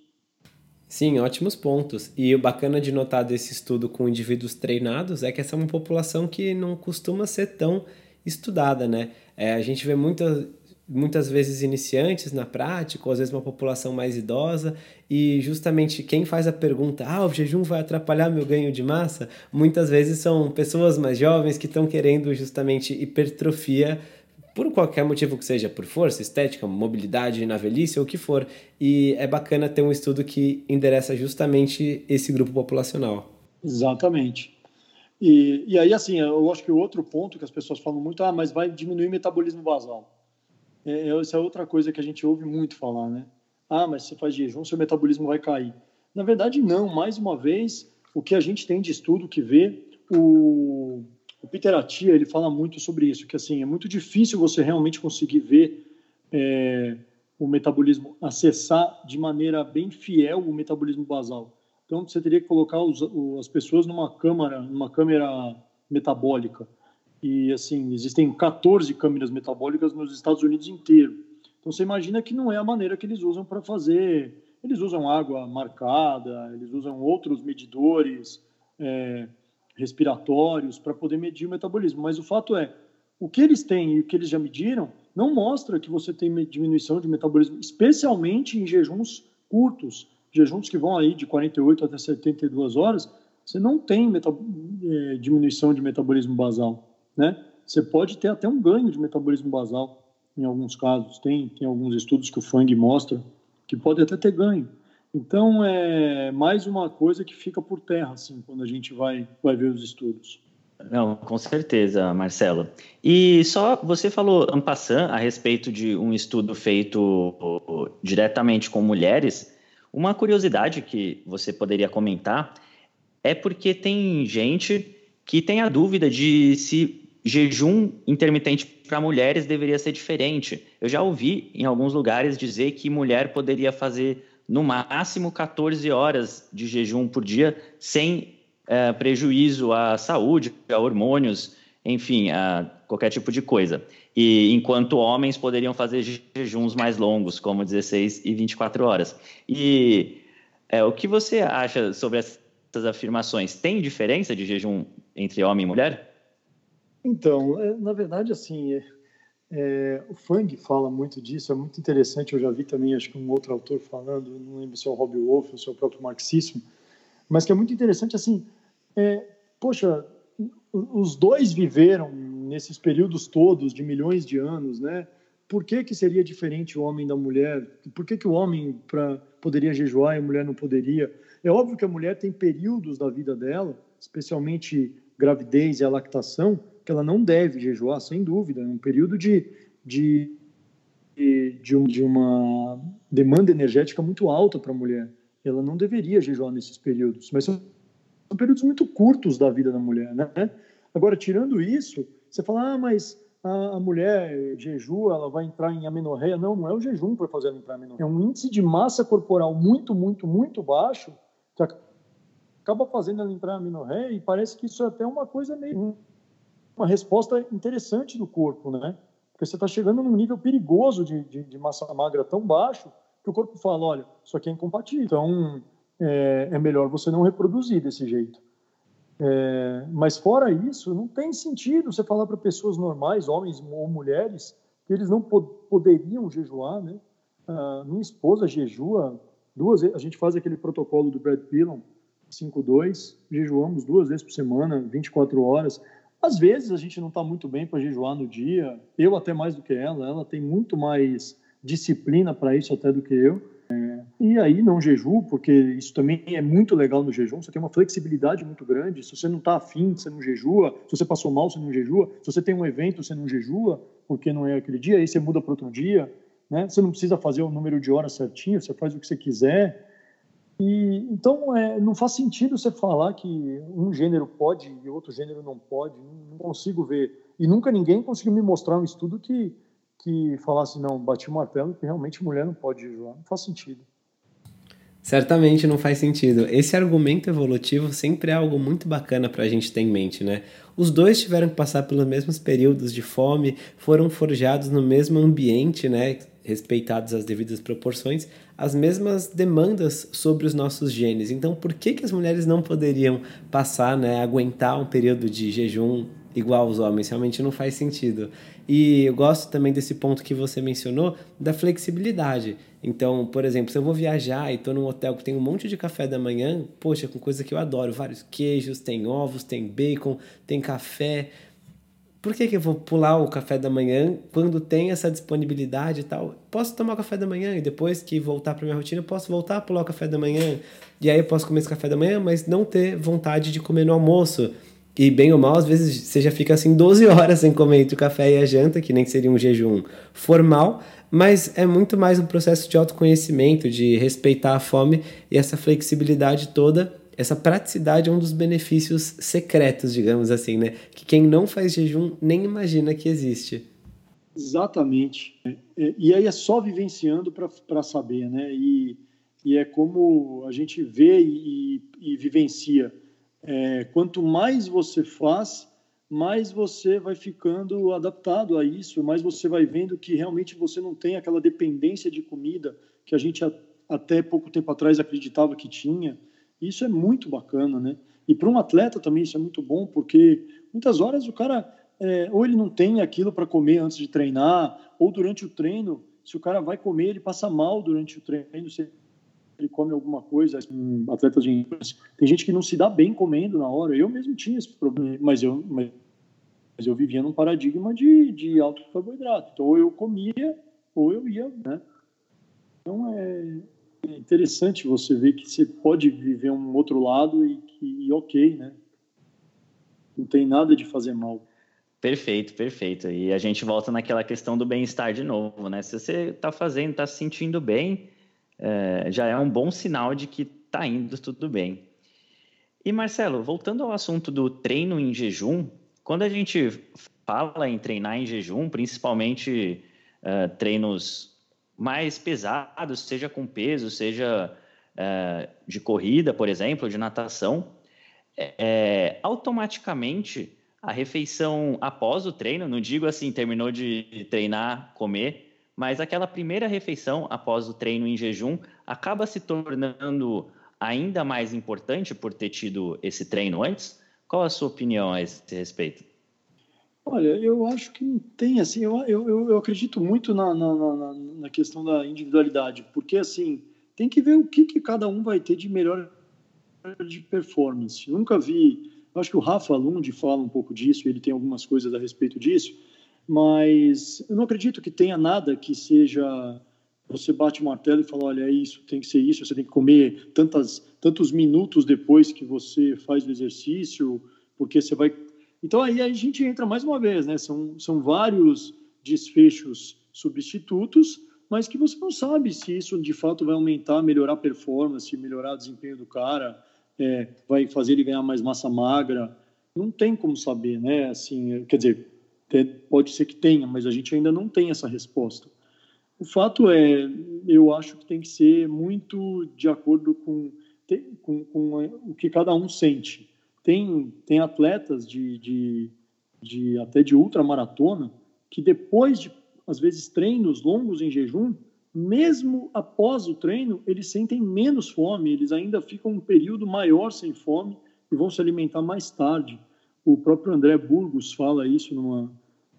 Sim, ótimos pontos. E o bacana de notar desse estudo com indivíduos treinados é que essa é uma população que não costuma ser tão estudada, né? É, a gente vê muita, muitas vezes iniciantes na prática, ou às vezes uma população mais idosa, e justamente quem faz a pergunta, ah, o jejum vai atrapalhar meu ganho de massa, muitas vezes são pessoas mais jovens que estão querendo justamente hipertrofia por qualquer motivo que seja, por força, estética, mobilidade na velhice ou o que for. E é bacana ter um estudo que endereça justamente esse grupo populacional. Exatamente. E, e aí, assim, eu acho que o outro ponto que as pessoas falam muito, ah, mas vai diminuir o metabolismo basal. É, é, essa é outra coisa que a gente ouve muito falar, né? Ah, mas você faz jejum, seu metabolismo vai cair. Na verdade, não. Mais uma vez, o que a gente tem de estudo que vê, o, o Peter Attia, ele fala muito sobre isso, que assim, é muito difícil você realmente conseguir ver é, o metabolismo, acessar de maneira bem fiel o metabolismo basal. Então, você teria que colocar os, as pessoas numa câmara, numa câmera metabólica. E, assim, existem 14 câmeras metabólicas nos Estados Unidos inteiro. Então, você imagina que não é a maneira que eles usam para fazer. Eles usam água marcada, eles usam outros medidores, é, respiratórios para poder medir o metabolismo. Mas o fato é, o que eles têm e o que eles já mediram não mostra que você tem diminuição de metabolismo, especialmente em jejuns curtos, jejuns que vão aí de 48 até 72 horas, você não tem é, diminuição de metabolismo basal, né? Você pode ter até um ganho de metabolismo basal. em alguns casos. Tem, tem alguns estudos que o FANG mostra que pode até ter ganho. Então, é mais uma coisa que fica por terra, assim, quando a gente vai, vai ver os estudos. Não, com certeza, Marcelo. E só você falou, Ampassan, a respeito de um estudo feito diretamente com mulheres. Uma curiosidade que você poderia comentar é porque tem gente que tem a dúvida de se jejum intermitente para mulheres deveria ser diferente. Eu já ouvi em alguns lugares dizer que mulher poderia fazer no máximo 14 horas de jejum por dia sem é, prejuízo à saúde, a hormônios, enfim, a qualquer tipo de coisa. E enquanto homens poderiam fazer jejuns mais longos, como 16 e 24 horas. E é, o que você acha sobre essas afirmações? Tem diferença de jejum entre homem e mulher? Então, é, na verdade, assim, é, o Fang fala muito disso, é muito interessante. Eu já vi também, acho que um outro autor falando, não lembro se é o Rob Wolf ou se é o próprio marxismo, mas que é muito interessante, assim, é, poxa, os dois viveram nesses períodos todos de milhões de anos, né? Por que, que seria diferente o homem da mulher? Por que, que o homem pra, poderia jejuar e a mulher não poderia? É óbvio que a mulher tem períodos da vida dela, especialmente gravidez e a lactação, que ela não deve jejuar, sem dúvida. É um período de, de, de, de uma demanda energética muito alta para a mulher. Ela não deveria jejuar nesses períodos, mas são períodos muito curtos da vida da mulher, né? Agora, tirando isso, você fala, ah, mas a, mulher jejua, ela vai entrar em amenorreia. Não, não é o jejum para fazer ela entrar em amenorreia. É um índice de massa corporal muito, muito, muito baixo que acaba fazendo ela entrar em amenorreia e parece que isso é até uma coisa meio uma resposta interessante do corpo, né? Porque você está chegando num nível perigoso de, de, de, massa magra tão baixo que o corpo fala, olha, isso aqui é incompatível, então é, é melhor você não reproduzir desse jeito. É, mas fora isso, não tem sentido você falar para pessoas normais, homens ou mulheres, que eles não pod poderiam jejuar, né? Ah, minha esposa jejua duas vezes, a gente faz aquele protocolo do Brad Pillon, 5-2, jejuamos duas vezes por semana, 24 horas. Às vezes a gente não está muito bem para jejuar no dia, eu até mais do que ela, ela tem muito mais disciplina para isso até do que eu. É, e aí não jejuo, porque isso também é muito legal no jejum, você tem uma flexibilidade muito grande, se você não está afim, você não jejua, se você passou mal, você não jejua, se você tem um evento, você não jejua, porque não é aquele dia, aí você muda para outro dia, né? você não precisa fazer o número de horas certinho, você faz o que você quiser, e, então, é, não faz sentido você falar que um gênero pode e outro gênero não pode. Não, consigo ver. E nunca ninguém conseguiu me mostrar um estudo que, que falasse, não, bati o martelo que realmente mulher não pode jejuar. Não faz sentido. Certamente não faz sentido. Esse argumento evolutivo sempre é algo muito bacana para a gente ter em mente, né? Os dois tiveram que passar pelos mesmos períodos de fome, foram forjados no mesmo ambiente, né? Respeitadas as devidas proporções, as mesmas demandas sobre os nossos genes. Então, por que, que as mulheres não poderiam passar, né, aguentar um período de jejum igual aos homens? Realmente não faz sentido. E eu gosto também desse ponto que você mencionou da flexibilidade. Então, por exemplo, se eu vou viajar e estou num hotel que tem um monte de café da manhã, poxa, com coisa que eu adoro, vários queijos, tem ovos, tem bacon, tem café por que, que eu vou pular o café da manhã quando tem essa disponibilidade e tal? Posso tomar o café da manhã e depois que voltar para minha rotina, posso voltar a pular o café da manhã. E aí eu posso comer esse café da manhã, mas não ter vontade de comer no almoço. E bem ou mal, às vezes você já fica assim 12 horas sem comer entre o café e a janta, que nem seria um jejum formal, mas é muito mais um processo de autoconhecimento, de respeitar a fome e essa flexibilidade toda essa praticidade é um dos benefícios secretos, digamos assim, né? Que quem não faz jejum nem imagina que existe. Exatamente. E aí é só vivenciando para saber, né? E, e é como a gente vê e, e vivencia. É, quanto mais você faz, mais você vai ficando adaptado a isso, mais você vai vendo que realmente você não tem aquela dependência de comida que a gente até pouco tempo atrás acreditava que tinha. Isso é muito bacana, né? E para um atleta também isso é muito bom, porque muitas horas o cara, é, ou ele não tem aquilo para comer antes de treinar, ou durante o treino, se o cara vai comer, ele passa mal durante o treino, se ele come alguma coisa, um atleta de tem gente que não se dá bem comendo na hora. Eu mesmo tinha esse problema, mas eu, mas eu vivia num paradigma de, de alto carboidrato. Então, ou eu comia, ou eu ia, né? Então, é interessante você ver que você pode viver um outro lado e que, ok, né? Não tem nada de fazer mal. Perfeito, perfeito. E a gente volta naquela questão do bem-estar de novo, né? Se você está fazendo, está se sentindo bem, é, já é um bom sinal de que está indo tudo bem. E Marcelo, voltando ao assunto do treino em jejum, quando a gente fala em treinar em jejum, principalmente uh, treinos mais pesados, seja com peso, seja uh, de corrida, por exemplo, de natação, é, automaticamente a refeição após o treino, não digo assim, terminou de treinar, comer, mas aquela primeira refeição após o treino em jejum acaba se tornando ainda mais importante por ter tido esse treino antes? Qual a sua opinião a esse respeito? Olha, eu acho que não tem, assim, eu, eu, eu acredito muito na, na, na, na, questão da individualidade, porque, assim, tem que ver o que, que cada um vai ter de melhor de performance. Nunca vi, acho que o Rafa Lund fala um pouco disso, ele tem algumas coisas a respeito disso, mas eu não acredito que tenha nada que seja você bate o martelo e fala, olha, é isso, tem que ser isso, você tem que comer tantas, tantos minutos depois que você faz o exercício, porque você vai... Então, aí a gente entra mais uma vez, né? São, são vários desfechos substitutos, mas que você não sabe se isso de fato vai aumentar, melhorar a performance, melhorar o desempenho do cara, é, vai fazer ele ganhar mais massa magra. Não tem como saber, né? Assim, quer dizer, pode ser que tenha, mas a gente ainda não tem essa resposta. O fato é, eu acho que tem que ser muito de acordo com, com, com o que cada um sente. Tem, tem atletas de, de, de até de ultramaratona que depois de, às vezes, treinos longos em jejum, mesmo após o treino, eles sentem menos fome, eles ainda ficam um período maior sem fome e vão se alimentar mais tarde. O próprio André Burgos fala isso numa,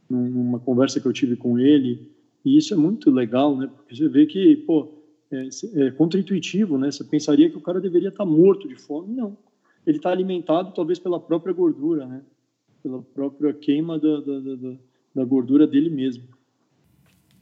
numa conversa que eu tive com ele, e isso é muito legal, né? Porque você vê que, pô, é, é contraintuitivo, né? Você pensaria que o cara deveria estar morto de fome. Não. Ele está alimentado talvez pela própria gordura, né? Pela própria queima da, da, da, da gordura dele mesmo.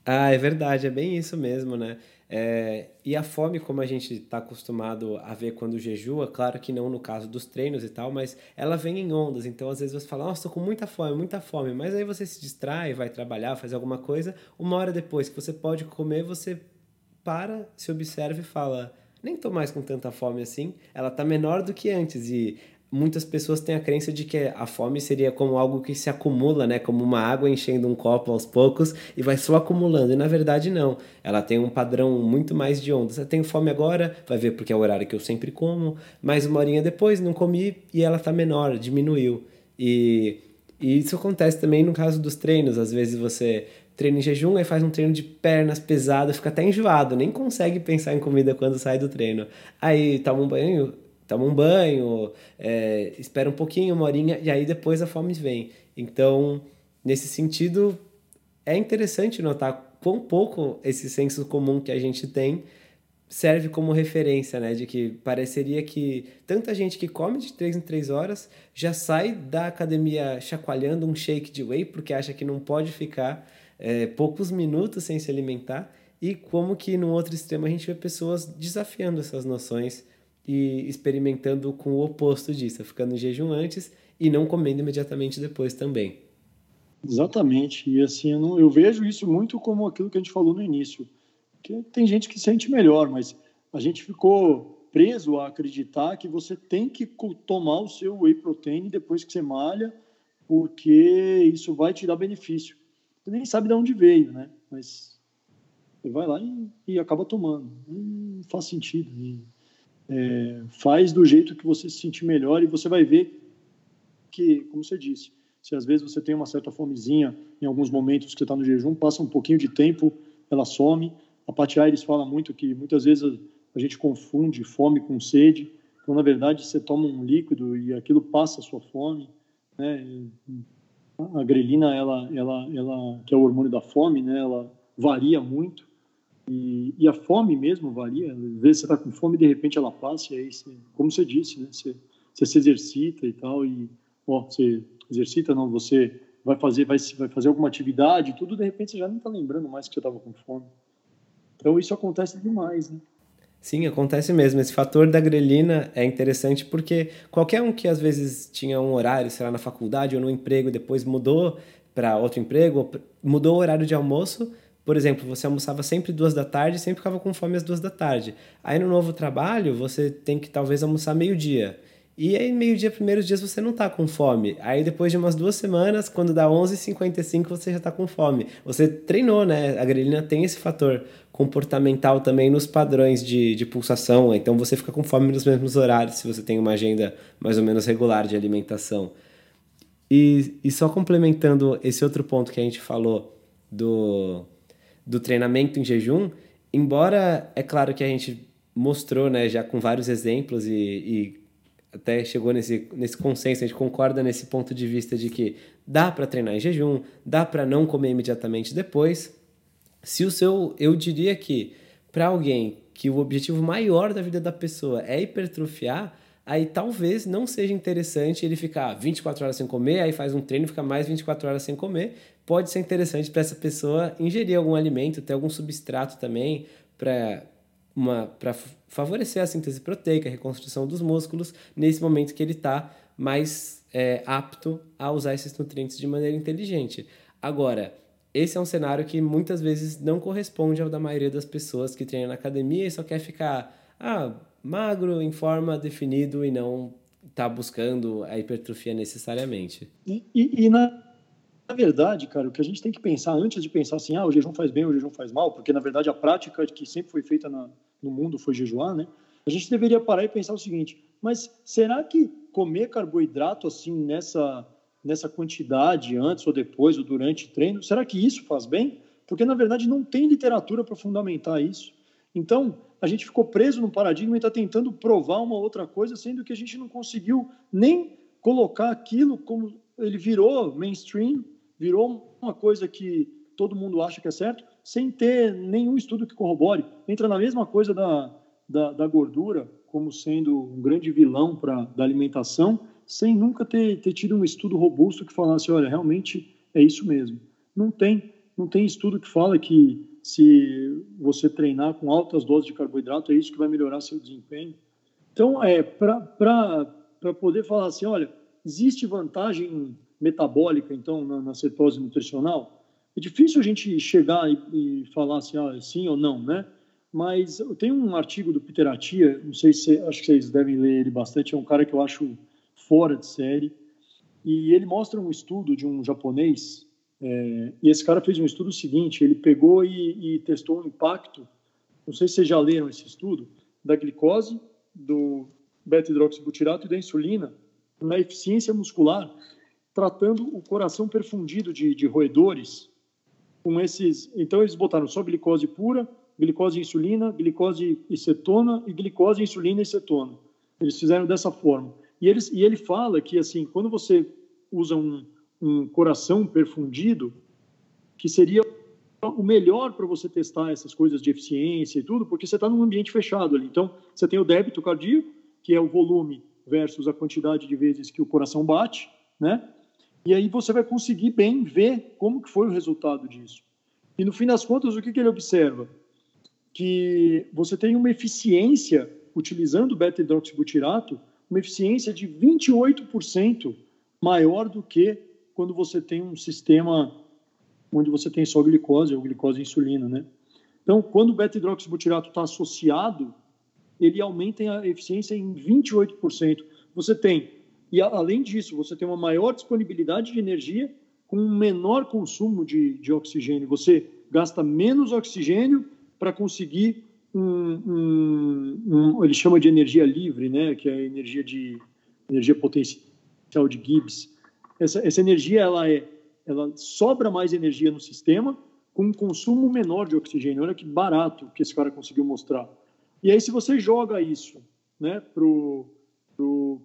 Ah, é verdade, é bem isso mesmo, né? É, e a fome, como a gente está acostumado a ver quando jejua, claro que não no caso dos treinos e tal, mas ela vem em ondas. Então, às vezes você fala, nossa, estou com muita fome, muita fome. Mas aí você se distrai, vai trabalhar, fazer alguma coisa. Uma hora depois que você pode comer, você para, se observa e fala, nem estou mais com tanta fome assim. Ela está menor do que antes. E muitas pessoas têm a crença de que a fome seria como algo que se acumula, né? Como uma água enchendo um copo aos poucos e vai só acumulando. E na verdade não. Ela tem um padrão muito mais de ondas. Eu tenho fome agora, vai ver porque é o horário que eu sempre como. Mais uma horinha depois, não comi e ela tá menor, diminuiu. E, e isso acontece também no caso dos treinos. Às vezes você treina em jejum, aí faz um treino de pernas pesado, fica até enjoado, nem consegue pensar em comida quando sai do treino. Aí toma um banho, toma um banho, é, espera um pouquinho, uma horinha, e aí depois a fome vem. Então, nesse sentido, é interessante notar quão pouco esse senso comum que a gente tem serve como referência, né? De que pareceria que tanta gente que come de 3 em 3 horas já sai da academia chacoalhando um shake de whey porque acha que não pode ficar é, poucos minutos sem se alimentar e como que no outro extremo a gente vê pessoas desafiando essas noções e experimentando com o oposto disso, ficando em jejum antes e não comendo imediatamente depois também. Exatamente. E assim, eu, não, eu, vejo isso muito como aquilo que a gente falou no início. Que tem gente que sente melhor, mas a gente ficou preso a acreditar que você tem que tomar o seu whey protein depois que você malha, porque isso vai te dar benefício. Você nem sabe de onde veio, né? Mas você vai lá e, e acaba tomando. Não faz sentido. E é, faz do jeito que você se sentir melhor e você vai ver que, como você disse, se às vezes você tem uma certa fomezinha em alguns momentos que você está no jejum, passa um pouquinho de tempo, ela some. A Patti Aires fala muito que muitas vezes a gente confunde fome com sede, então na verdade você toma um líquido e aquilo passa a sua fome. Né? A grelina, ela, ela, ela, que é o hormônio da fome, né? ela varia muito e, e, a fome mesmo varia. Às vezes você está com fome de repente ela passa, e aí, você, como você disse, né? você, você se exercita e tal, e ó, você exercita, não, você vai fazer, vai, vai fazer alguma atividade, tudo, de repente você já não está lembrando mais que você estava com fome. Então isso acontece demais, né? Sim, acontece mesmo. Esse fator da grelina é interessante porque qualquer um que às vezes tinha um horário, sei lá, na faculdade ou no emprego, depois mudou para outro emprego, mudou o horário de almoço, por exemplo, você almoçava sempre duas da tarde, sempre ficava com fome às duas da tarde. Aí no novo trabalho, você tem que talvez almoçar meio-dia. E aí, meio-dia, primeiros dias, você não tá com fome. Aí, depois de umas duas semanas, quando dá 11h55, você já tá com fome. Você treinou, né? A grelina tem esse fator comportamental também nos padrões de, de pulsação. Então, você fica com fome nos mesmos horários, se você tem uma agenda mais ou menos regular de alimentação. E, e só complementando esse outro ponto que a gente falou do, do treinamento em jejum, embora é claro que a gente mostrou, né, já com vários exemplos e, e até chegou nesse, nesse consenso, a gente concorda nesse ponto de vista de que dá para treinar em jejum, dá para não comer imediatamente depois. Se o seu, eu diria que para alguém que o objetivo maior da vida da pessoa é hipertrofiar, aí talvez não seja interessante ele ficar 24 horas sem comer, aí faz um treino e fica mais 24 horas sem comer. Pode ser interessante para essa pessoa ingerir algum alimento, ter algum substrato também para para favorecer a síntese proteica, a reconstrução dos músculos, nesse momento que ele está mais é, apto a usar esses nutrientes de maneira inteligente. Agora, esse é um cenário que muitas vezes não corresponde ao da maioria das pessoas que treinam na academia e só quer ficar ah, magro, em forma, definido e não está buscando a hipertrofia necessariamente. E, e, e na, na, verdade, cara, o que a gente tem que pensar antes de pensar assim, ah, o jejum faz bem, o jejum faz mal, porque na verdade a prática que sempre foi feita na, no mundo foi jejuar, né? A gente deveria parar e pensar o seguinte: mas será que comer carboidrato assim nessa nessa quantidade antes ou depois ou durante treino, será que isso faz bem? Porque na verdade não tem literatura para fundamentar isso. Então, a gente ficou preso num paradigma e está tentando provar uma outra coisa, sendo que a gente não conseguiu nem colocar aquilo como ele virou mainstream, virou uma coisa que todo mundo acha que é certo, sem ter nenhum estudo que corrobore. Entra na mesma coisa da, da, da gordura como sendo um grande vilão para da alimentação, sem nunca ter, ter tido um estudo robusto que falasse, olha, realmente é isso mesmo. Não tem, não tem estudo que fala que se você treinar com altas doses de carboidrato, é isso que vai melhorar seu desempenho. Então, é para poder falar assim, olha, existe vantagem metabólica, então, na, na cetose nutricional? É difícil a gente chegar e, e falar assim, ah, sim ou não, né? Mas tenho um artigo do Peter Atia, não sei se acho que vocês devem ler ele bastante, é um cara que eu acho fora de série, e ele mostra um estudo de um japonês é, e esse cara fez um estudo seguinte: ele pegou e, e testou o impacto. Não sei se vocês já leram esse estudo da glicose, do beta-hidroxibutirato e da insulina na eficiência muscular, tratando o coração perfundido de, de roedores com esses. Então eles botaram só glicose pura, glicose e insulina, glicose e cetona e glicose, insulina e cetona. Eles fizeram dessa forma. E, eles, e ele fala que assim, quando você usa um, um coração perfundido, que seria o melhor para você testar essas coisas de eficiência e tudo, porque você está num ambiente fechado ali. Então, você tem o débito cardíaco, que é o volume versus a quantidade de vezes que o coração bate, né? E aí você vai conseguir bem ver como que foi o resultado disso. E no fim das contas, o que, que ele observa? Que você tem uma eficiência, utilizando beta-hidroxibutirato, uma eficiência de 28% maior do que quando você tem um sistema onde você tem só glicose ou glicose e insulina, né? Então, quando o beta-hidroxibutirato está associado, ele aumenta a eficiência em 28%. Você tem, e além disso, você tem uma maior disponibilidade de energia com um menor consumo de, de oxigênio. Você gasta menos oxigênio para conseguir um, um, ele chama de energia livre, né, que é a energia de energia potencial de Gibbs essa, essa energia ela é, ela sobra mais energia no sistema com um consumo menor de oxigênio. Olha que barato que esse cara conseguiu mostrar. E aí, se você joga isso né, para pro,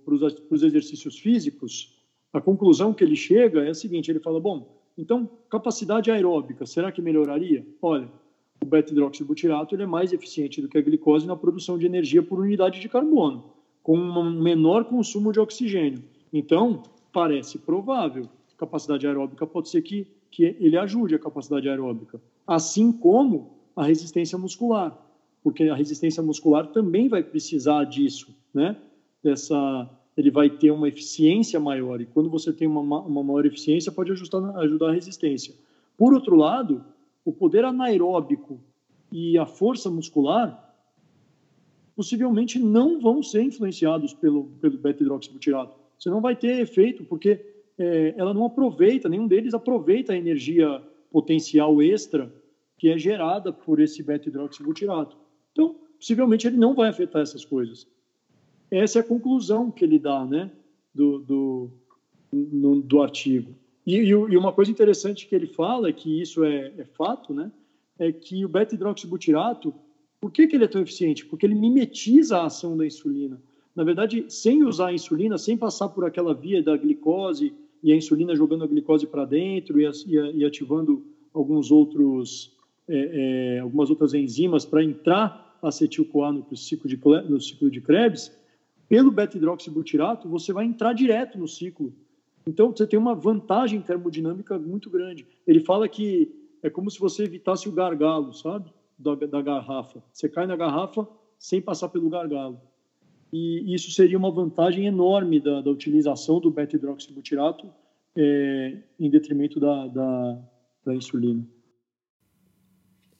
os exercícios físicos, a conclusão que ele chega é a seguinte: ele fala, bom, então capacidade aeróbica, será que melhoraria? Olha, o beta-hidroxibutirato ele é mais eficiente do que a glicose na produção de energia por unidade de carbono, com um menor consumo de oxigênio. Então, parece provável capacidade aeróbica, pode ser que, que ele ajude a capacidade aeróbica, assim como a resistência muscular, porque a resistência muscular também vai precisar disso, né? Dessa, ele vai ter uma eficiência maior, e quando você tem uma, uma maior eficiência, pode ajustar, ajudar a resistência. Por outro lado, o poder anaeróbico e a força muscular possivelmente não vão ser influenciados pelo, pelo beta-hidroxibutirato. Você não vai ter efeito, porque é, ela não aproveita, nenhum deles aproveita a energia potencial extra que é gerada por esse beta-hidroxibutirato. Então, possivelmente ele não vai afetar essas coisas. Essa é a conclusão que ele dá, né, do, do, no, do artigo. E, e, uma coisa interessante que ele fala, que isso é, é fato, né, é que o beta-hidroxibutirato por que, que ele é tão eficiente? Porque ele mimetiza a ação da insulina. Na verdade, sem usar a insulina, sem passar por aquela via da glicose e a insulina jogando a glicose para dentro e, e, ativando alguns outros, é, é, algumas outras enzimas para entrar acetil-CoA no ciclo de, no ciclo de Krebs, pelo beta-hidroxibutirato, você vai entrar direto no ciclo. Então, você tem uma vantagem termodinâmica muito grande. Ele fala que é como se você evitasse o gargalo, sabe? da, da garrafa. Você cai na garrafa sem passar pelo gargalo. E isso seria uma vantagem enorme da, da utilização do beta-hidroxibutirato é, em detrimento da, da, da insulina.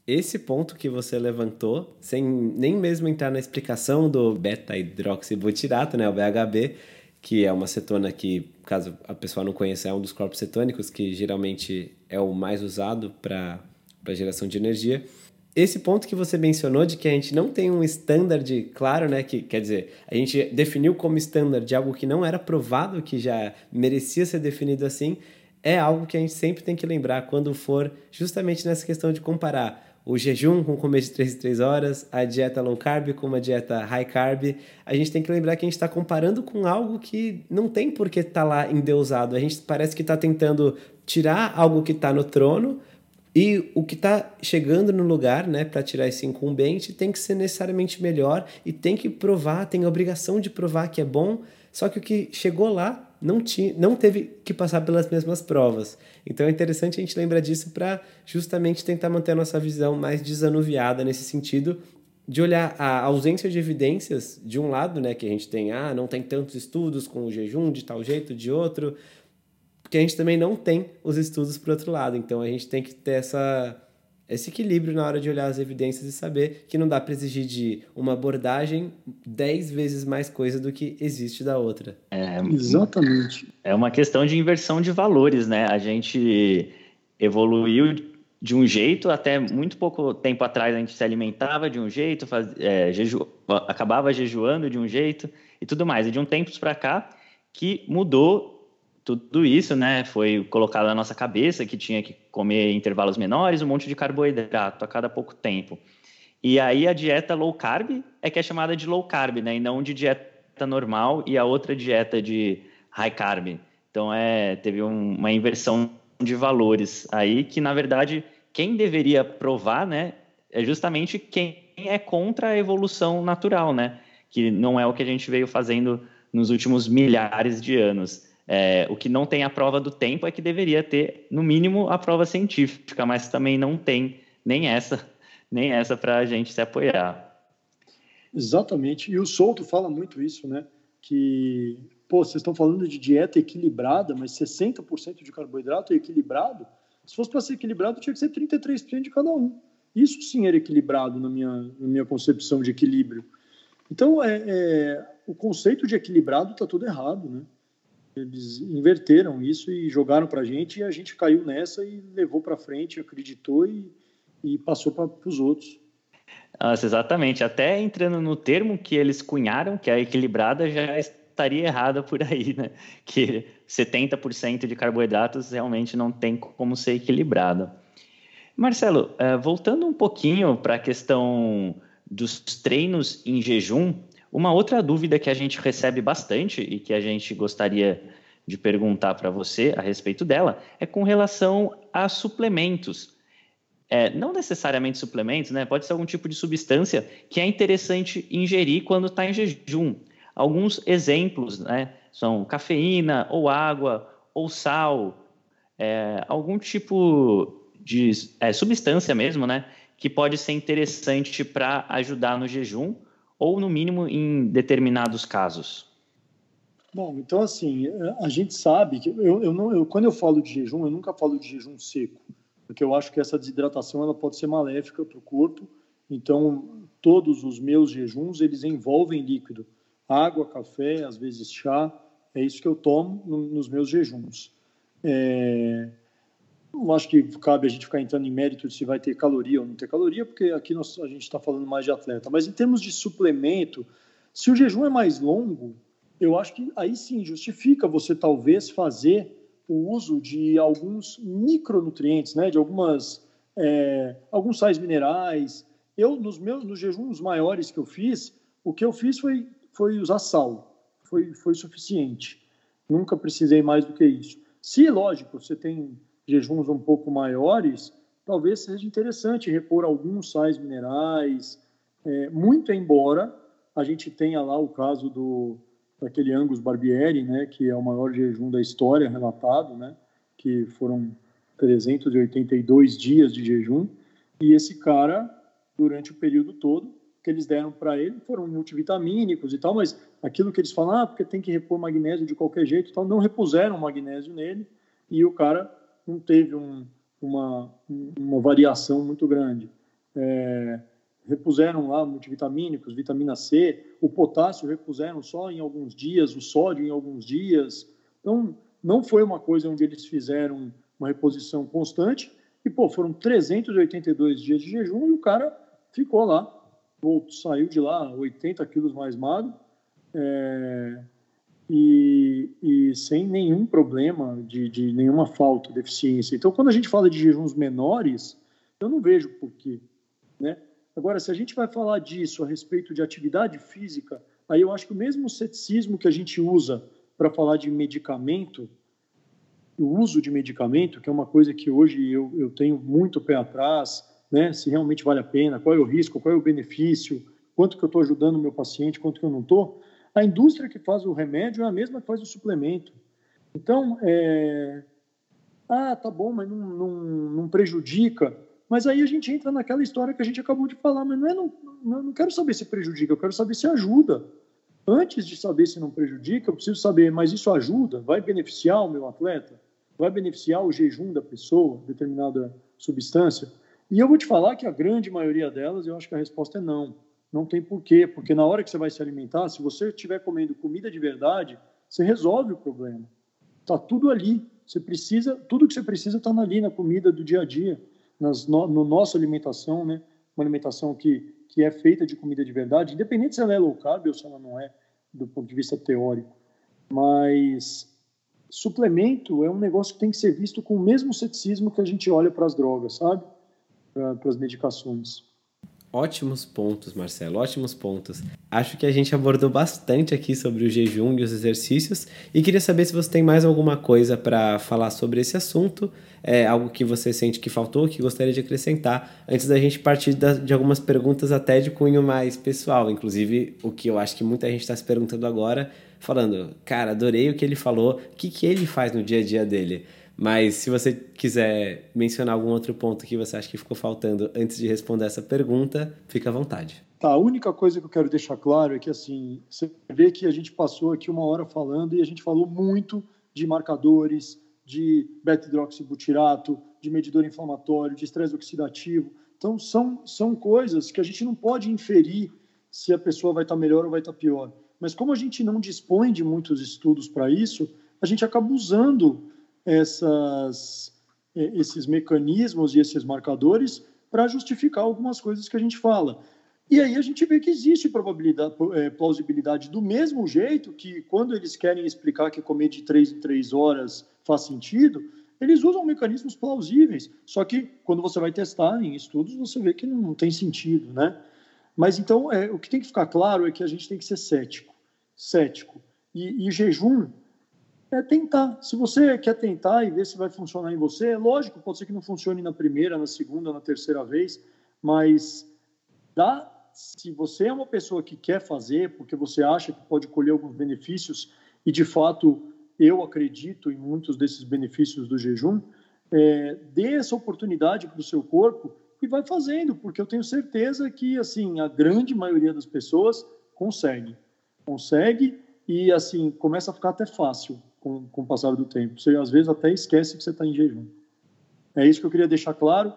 Esse ponto que você levantou, sem nem mesmo entrar na explicação do beta-hidroxibutirato, né, o BHB, que é uma cetona que, caso a pessoa não conheça, é um dos corpos cetônicos que geralmente é o mais usado para geração de energia esse ponto que você mencionou de que a gente não tem um standard claro, né? Que quer dizer, a gente definiu como standard algo que não era provado, que já merecia ser definido assim, é algo que a gente sempre tem que lembrar quando for justamente nessa questão de comparar o jejum com comer de 3 em 3 horas, a dieta low carb com uma dieta high carb. A gente tem que lembrar que a gente está comparando com algo que não tem por que estar tá lá endeusado. A gente parece que está tentando tirar algo que está no trono e o que está chegando no lugar, né, para tirar esse incumbente, tem que ser necessariamente melhor e tem que provar, tem a obrigação de provar que é bom. Só que o que chegou lá não, tinha, não teve que passar pelas mesmas provas. Então é interessante a gente lembrar disso para justamente tentar manter a nossa visão mais desanuviada nesse sentido de olhar a ausência de evidências de um lado, né, que a gente tem, ah, não tem tantos estudos com o jejum de tal jeito, de outro, porque a gente também não tem os estudos por outro lado. Então a gente tem que ter essa, esse equilíbrio na hora de olhar as evidências e saber que não dá para exigir de uma abordagem dez vezes mais coisa do que existe da outra. É, Exatamente. É uma questão de inversão de valores, né? A gente evoluiu de um jeito, até muito pouco tempo atrás a gente se alimentava de um jeito, faz, é, jeju, acabava jejuando de um jeito e tudo mais. E de um tempo para cá que mudou tudo isso, né, foi colocado na nossa cabeça que tinha que comer intervalos menores, um monte de carboidrato a cada pouco tempo. E aí a dieta low carb é que é chamada de low carb, né, e não de dieta normal e a outra dieta de high carb. Então é, teve um, uma inversão de valores aí que na verdade quem deveria provar, né, é justamente quem é contra a evolução natural, né, que não é o que a gente veio fazendo nos últimos milhares de anos. É, o que não tem a prova do tempo é que deveria ter, no mínimo, a prova científica, mas também não tem nem essa, nem essa para a gente se apoiar. Exatamente. E o Souto fala muito isso, né? Que, pô, vocês estão falando de dieta equilibrada, mas 60% de carboidrato é equilibrado? Se fosse para ser equilibrado, tinha que ser 33% de cada um. Isso sim era equilibrado na minha, na minha concepção de equilíbrio. Então, é, é o conceito de equilibrado está tudo errado, né? Eles inverteram isso e jogaram para a gente e a gente caiu nessa e levou para frente, acreditou e, e passou para os outros. Nossa, exatamente. Até entrando no termo que eles cunharam, que é equilibrada, já estaria errada por aí, né? Que 70% de carboidratos realmente não tem como ser equilibrado. Marcelo, eh, voltando um pouquinho para a questão dos treinos em jejum, uma outra dúvida que a gente recebe bastante e que a gente gostaria de perguntar para você a respeito dela é com relação a suplementos. É, não necessariamente suplementos, né? Pode ser algum tipo de substância que é interessante ingerir quando está em jejum. Alguns exemplos, né? São cafeína, ou água, ou sal, é, algum tipo de é, substância mesmo, né? Que pode ser interessante para ajudar no jejum, ou no mínimo em determinados casos? Bom, então assim, a gente sabe que eu, eu não, eu, quando eu falo de jejum, eu nunca falo de jejum seco, porque eu acho que essa desidratação ela pode ser maléfica para o corpo. Então, todos os meus jejuns eles envolvem líquido, água, café, às vezes chá. É isso que eu tomo no, nos meus jejuns. É, não acho que cabe a gente ficar entrando em mérito de se vai ter caloria ou não ter caloria, porque aqui nós, a gente está falando mais de atleta. Mas em termos de suplemento, se o jejum é mais longo, eu acho que aí sim justifica você talvez fazer o uso de alguns micronutrientes, né, de algumas é, alguns sais minerais. Eu nos meus nos jejuns maiores que eu fiz, o que eu fiz foi foi usar sal, foi foi suficiente. Nunca precisei mais do que isso. Se lógico você tem jejuns um pouco maiores, talvez seja interessante repor alguns sais minerais, é, muito embora a gente tenha lá o caso do daquele Angus Barbieri, né, que é o maior jejum da história relatado, né, que foram 382 dias de jejum, e esse cara, durante o período todo, que eles deram para ele foram multivitamínicos e tal, mas aquilo que eles falam, ah, porque tem que repor magnésio de qualquer jeito, tal, não repuseram magnésio nele, e o cara não teve um, uma, uma variação muito grande. É, repuseram lá multivitamínicos, vitamina C, o potássio repuseram só em alguns dias, o sódio em alguns dias. Então, não foi uma coisa onde eles fizeram uma reposição constante. E, pô, foram 382 dias de jejum e o cara ficou lá, voltou, saiu de lá 80 quilos mais magro. É, e, e sem nenhum problema de, de nenhuma falta, deficiência. Então, quando a gente fala de jejuns menores, eu não vejo por quê. Né? Agora, se a gente vai falar disso a respeito de atividade física, aí eu acho que o mesmo ceticismo que a gente usa para falar de medicamento, o uso de medicamento, que é uma coisa que hoje eu, eu tenho muito pé atrás, né? se realmente vale a pena, qual é o risco, qual é o benefício, quanto que eu estou ajudando o meu paciente, quanto que eu não estou, a indústria que faz o remédio é a mesma que faz o suplemento. Então, é... ah, tá bom, mas não, não, não, prejudica. Mas aí a gente entra naquela história que a gente acabou de falar, mas não é, não, não quero saber se prejudica, eu quero saber se ajuda. Antes de saber se não prejudica, eu preciso saber, mas isso ajuda? Vai beneficiar o meu atleta? Vai beneficiar o jejum da pessoa, determinada substância? E eu vou te falar que a grande maioria delas, eu acho que a resposta é não não tem porquê, porque na hora que você vai se alimentar, se você estiver comendo comida de verdade, você resolve o problema. Está tudo ali. Você precisa, tudo que você precisa está ali na comida do dia a dia, nas, no, no nossa alimentação, né? Uma alimentação que que é feita de comida de verdade, independente se ela é low carb ou se ela não é, do ponto de vista teórico. Mas suplemento é um negócio que tem que ser visto com o mesmo ceticismo que a gente olha para as drogas, sabe? Para as medicações. Ótimos pontos, Marcelo, ótimos pontos. Acho que a gente abordou bastante aqui sobre o jejum e os exercícios e queria saber se você tem mais alguma coisa para falar sobre esse assunto, é algo que você sente que faltou, que gostaria de acrescentar, antes da gente partir de algumas perguntas até de cunho mais pessoal, inclusive o que eu acho que muita gente está se perguntando agora, falando, cara, adorei o que ele falou, o que, que ele faz no dia a dia dele? Mas se você quiser mencionar algum outro ponto que você acha que ficou faltando antes de responder essa pergunta, fica à vontade. Tá, a única coisa que eu quero deixar claro é que assim, você vê que a gente passou aqui uma hora falando e a gente falou muito de marcadores, de beta-hidroxibutirato, de medidor inflamatório, de estresse oxidativo. Então, são, são coisas que a gente não pode inferir se a pessoa vai estar melhor ou vai estar pior. Mas como a gente não dispõe de muitos estudos para isso, a gente acaba usando essas, esses mecanismos e esses marcadores para justificar algumas coisas que a gente fala. E aí a gente vê que existe probabilidade, é, plausibilidade do mesmo jeito que quando eles querem explicar que comer de três em três horas faz sentido, eles usam mecanismos plausíveis. Só que quando você vai testar em estudos, você vê que não tem sentido, né? Mas então é, o que tem que ficar claro é que a gente tem que ser cético, cético. E, e jejum é tentar. Se você quer tentar e ver se vai funcionar em você, é lógico, pode ser que não funcione na primeira, na segunda, na terceira vez, mas dá. Se você é uma pessoa que quer fazer, porque você acha que pode colher alguns benefícios e de fato eu acredito em muitos desses benefícios do jejum, é, dê essa oportunidade para o seu corpo e vai fazendo, porque eu tenho certeza que assim a grande maioria das pessoas consegue, consegue e assim começa a ficar até fácil com, com o passar do tempo. Você às vezes até esquece que você está em jejum. É isso que eu queria deixar claro.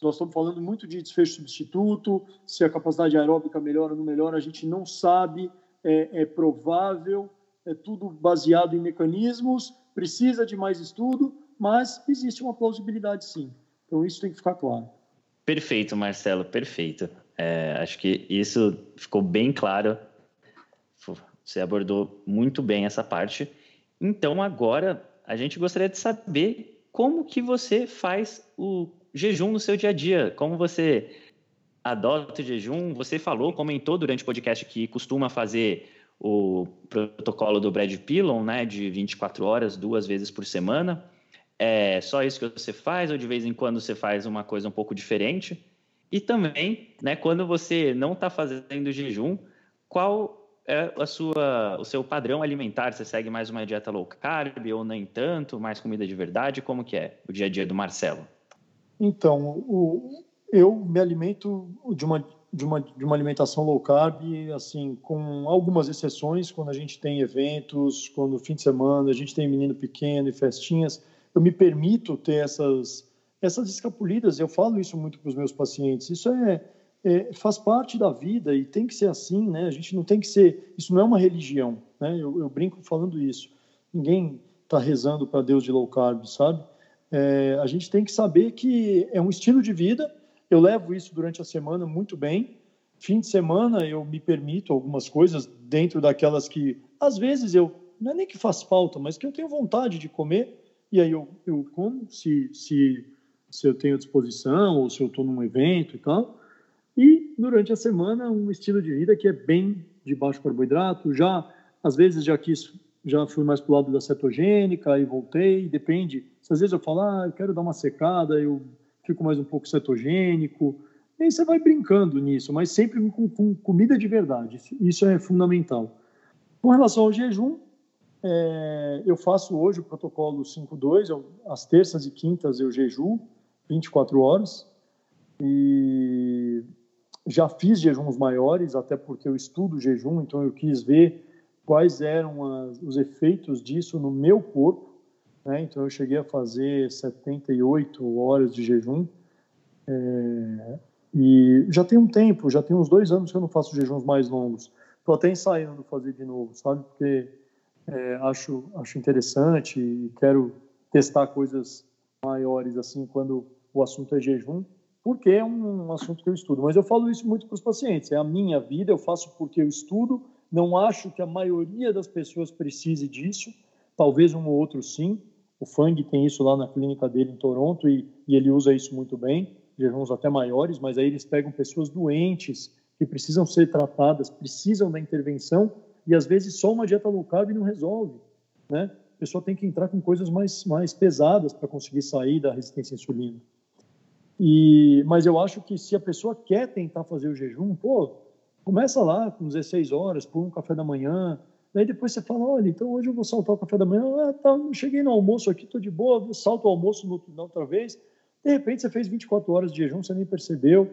Nós estamos falando muito de desfecho substituto, se a capacidade aeróbica melhora ou não melhora, a gente não sabe, é, é provável, é tudo baseado em mecanismos, precisa de mais estudo, mas existe uma plausibilidade sim. Então isso tem que ficar claro. Perfeito, Marcelo, perfeito. É, acho que isso ficou bem claro. Você abordou muito bem essa parte. Então agora a gente gostaria de saber como que você faz o jejum no seu dia a dia, como você adota o jejum. Você falou, comentou durante o podcast que costuma fazer o protocolo do Brad Pillon, né, de 24 horas, duas vezes por semana. É só isso que você faz ou de vez em quando você faz uma coisa um pouco diferente? E também, né, quando você não está fazendo jejum, qual é a sua, o seu padrão alimentar? Você segue mais uma dieta low carb ou nem tanto, mais comida de verdade? Como que é o dia a dia do Marcelo? Então, o, eu me alimento de uma, de, uma, de uma alimentação low carb, assim, com algumas exceções, quando a gente tem eventos, quando fim de semana a gente tem menino pequeno e festinhas, eu me permito ter essas, essas escapulidas, eu falo isso muito para os meus pacientes, isso é, é, faz parte da vida e tem que ser assim, né? A gente não tem que ser, isso não é uma religião, né? Eu, eu brinco falando isso. Ninguém está rezando para Deus de low carb, sabe? É, a gente tem que saber que é um estilo de vida. Eu levo isso durante a semana muito bem. Fim de semana eu me permito algumas coisas dentro daquelas que às vezes eu não é nem que faz falta, mas que eu tenho vontade de comer e aí eu, eu como se, se, se eu tenho disposição ou se eu estou num evento e tal. E durante a semana um estilo de vida que é bem de baixo carboidrato. Já às vezes já quis já fui mais para o lado da cetogênica e voltei, depende. Às vezes eu falo, ah, eu quero dar uma secada, eu fico mais um pouco cetogênico. E aí você vai brincando nisso, mas sempre com, com comida de verdade. Isso é fundamental. Com relação ao jejum, é, eu faço hoje o protocolo 5.2, às terças e quintas eu jejuo 24 horas. E já fiz jejuns maiores, até porque eu estudo jejum, então eu quis ver quais eram as, os efeitos disso no meu corpo. Né? Então, eu cheguei a fazer 78 horas de jejum. É, e já tem um tempo, já tem uns dois anos que eu não faço jejuns mais longos. Estou até ensaiando fazer de novo, sabe? Porque é, acho, acho interessante e quero testar coisas maiores assim quando o assunto é jejum, porque é um, assunto que eu estudo. Mas eu falo isso muito para os pacientes. É a minha vida, eu faço porque eu estudo não acho que a maioria das pessoas precise disso, talvez um ou outro sim. O Fang tem isso lá na clínica dele em Toronto e, e ele usa isso muito bem, jejuns até maiores, mas aí eles pegam pessoas doentes que precisam ser tratadas, precisam da intervenção e às vezes só uma dieta low carb não resolve, né? A pessoa tem que entrar com coisas mais, mais pesadas para conseguir sair da resistência à insulina. E, mas eu acho que se a pessoa quer tentar fazer o jejum, pô, Começa lá com 16 horas, por um café da manhã. Daí depois você fala, olha, então hoje eu vou saltar o café da manhã. Ah, tá, cheguei no almoço aqui, estou de boa, salto o almoço no, na outra vez. De repente você fez 24 horas de jejum, você nem percebeu.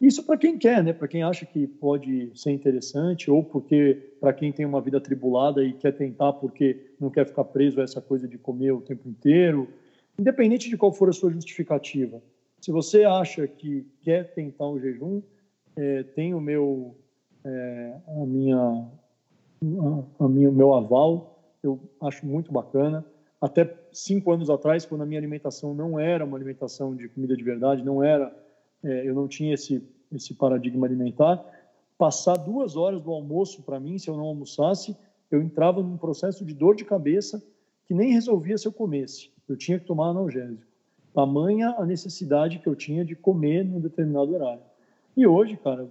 Isso para quem quer, né? Para quem acha que pode ser interessante ou porque para quem tem uma vida atribulada e quer tentar porque não quer ficar preso a essa coisa de comer o tempo inteiro. Independente de qual for a sua justificativa. Se você acha que quer tentar o jejum, é, tem o meu é, a minha, a, minha, o meu aval, eu acho muito bacana. Até cinco anos atrás, quando a minha alimentação não era uma alimentação de comida de verdade, não era, é, eu não tinha esse esse paradigma alimentar, passar duas horas do almoço para mim, se eu não almoçasse, eu entrava num processo de dor de cabeça que nem resolvia se eu comesse. Eu tinha que tomar analgésico. Tamanha a necessidade que eu tinha de comer num determinado horário. E hoje, cara,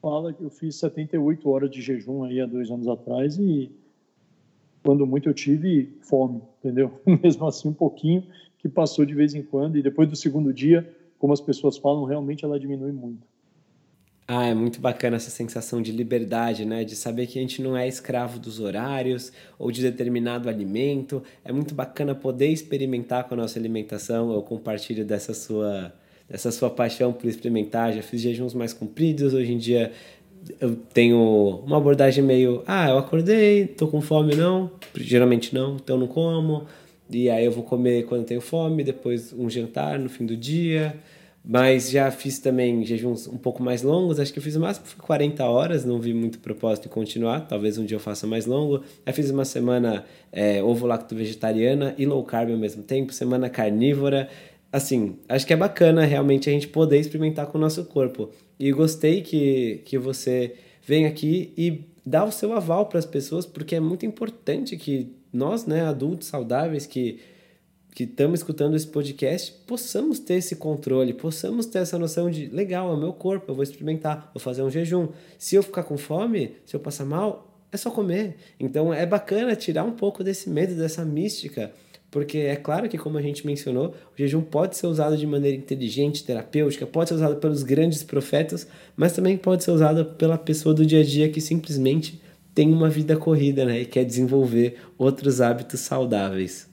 fala que eu fiz 78 horas de jejum aí há dois anos atrás e quando muito eu tive fome, entendeu? Mesmo assim, um pouquinho que passou de vez em quando e depois do segundo dia, como as pessoas falam, realmente ela diminui muito. Ah, é muito bacana essa sensação de liberdade, né? De saber que a gente não é escravo dos horários ou de determinado alimento. É muito bacana poder experimentar com a nossa alimentação. Eu compartilho dessa sua, dessa sua paixão por experimentar. Já fiz jejuns mais compridos. Hoje em dia eu tenho uma abordagem meio: ah, eu acordei, tô com fome, não? Geralmente não, então não como. E aí eu vou comer quando tenho fome, depois um jantar no fim do dia. Mas já fiz também jejuns um pouco mais longos, acho que eu fiz o máximo foi 40 horas, não vi muito propósito em continuar, talvez um dia eu faça mais longo. Aí fiz uma semana é, ovo lacto vegetariana e low carb ao mesmo tempo, semana carnívora. Assim, acho que é bacana realmente a gente poder experimentar com o nosso corpo. E gostei que, que você vem aqui e dá o seu aval para as pessoas, porque é muito importante que nós, né, adultos saudáveis, que que estamos escutando esse podcast possamos ter esse controle, possamos ter essa noção de legal, é o meu corpo, eu vou experimentar, vou fazer um jejum. Se eu ficar com fome, se eu passar mal, é só comer. Então é bacana tirar um pouco desse medo, dessa mística, porque é claro que, como a gente mencionou, o jejum pode ser usado de maneira inteligente, terapêutica, pode ser usado pelos grandes profetas, mas também pode ser usado pela pessoa do dia a dia que simplesmente tem uma vida corrida né, e quer desenvolver outros hábitos saudáveis.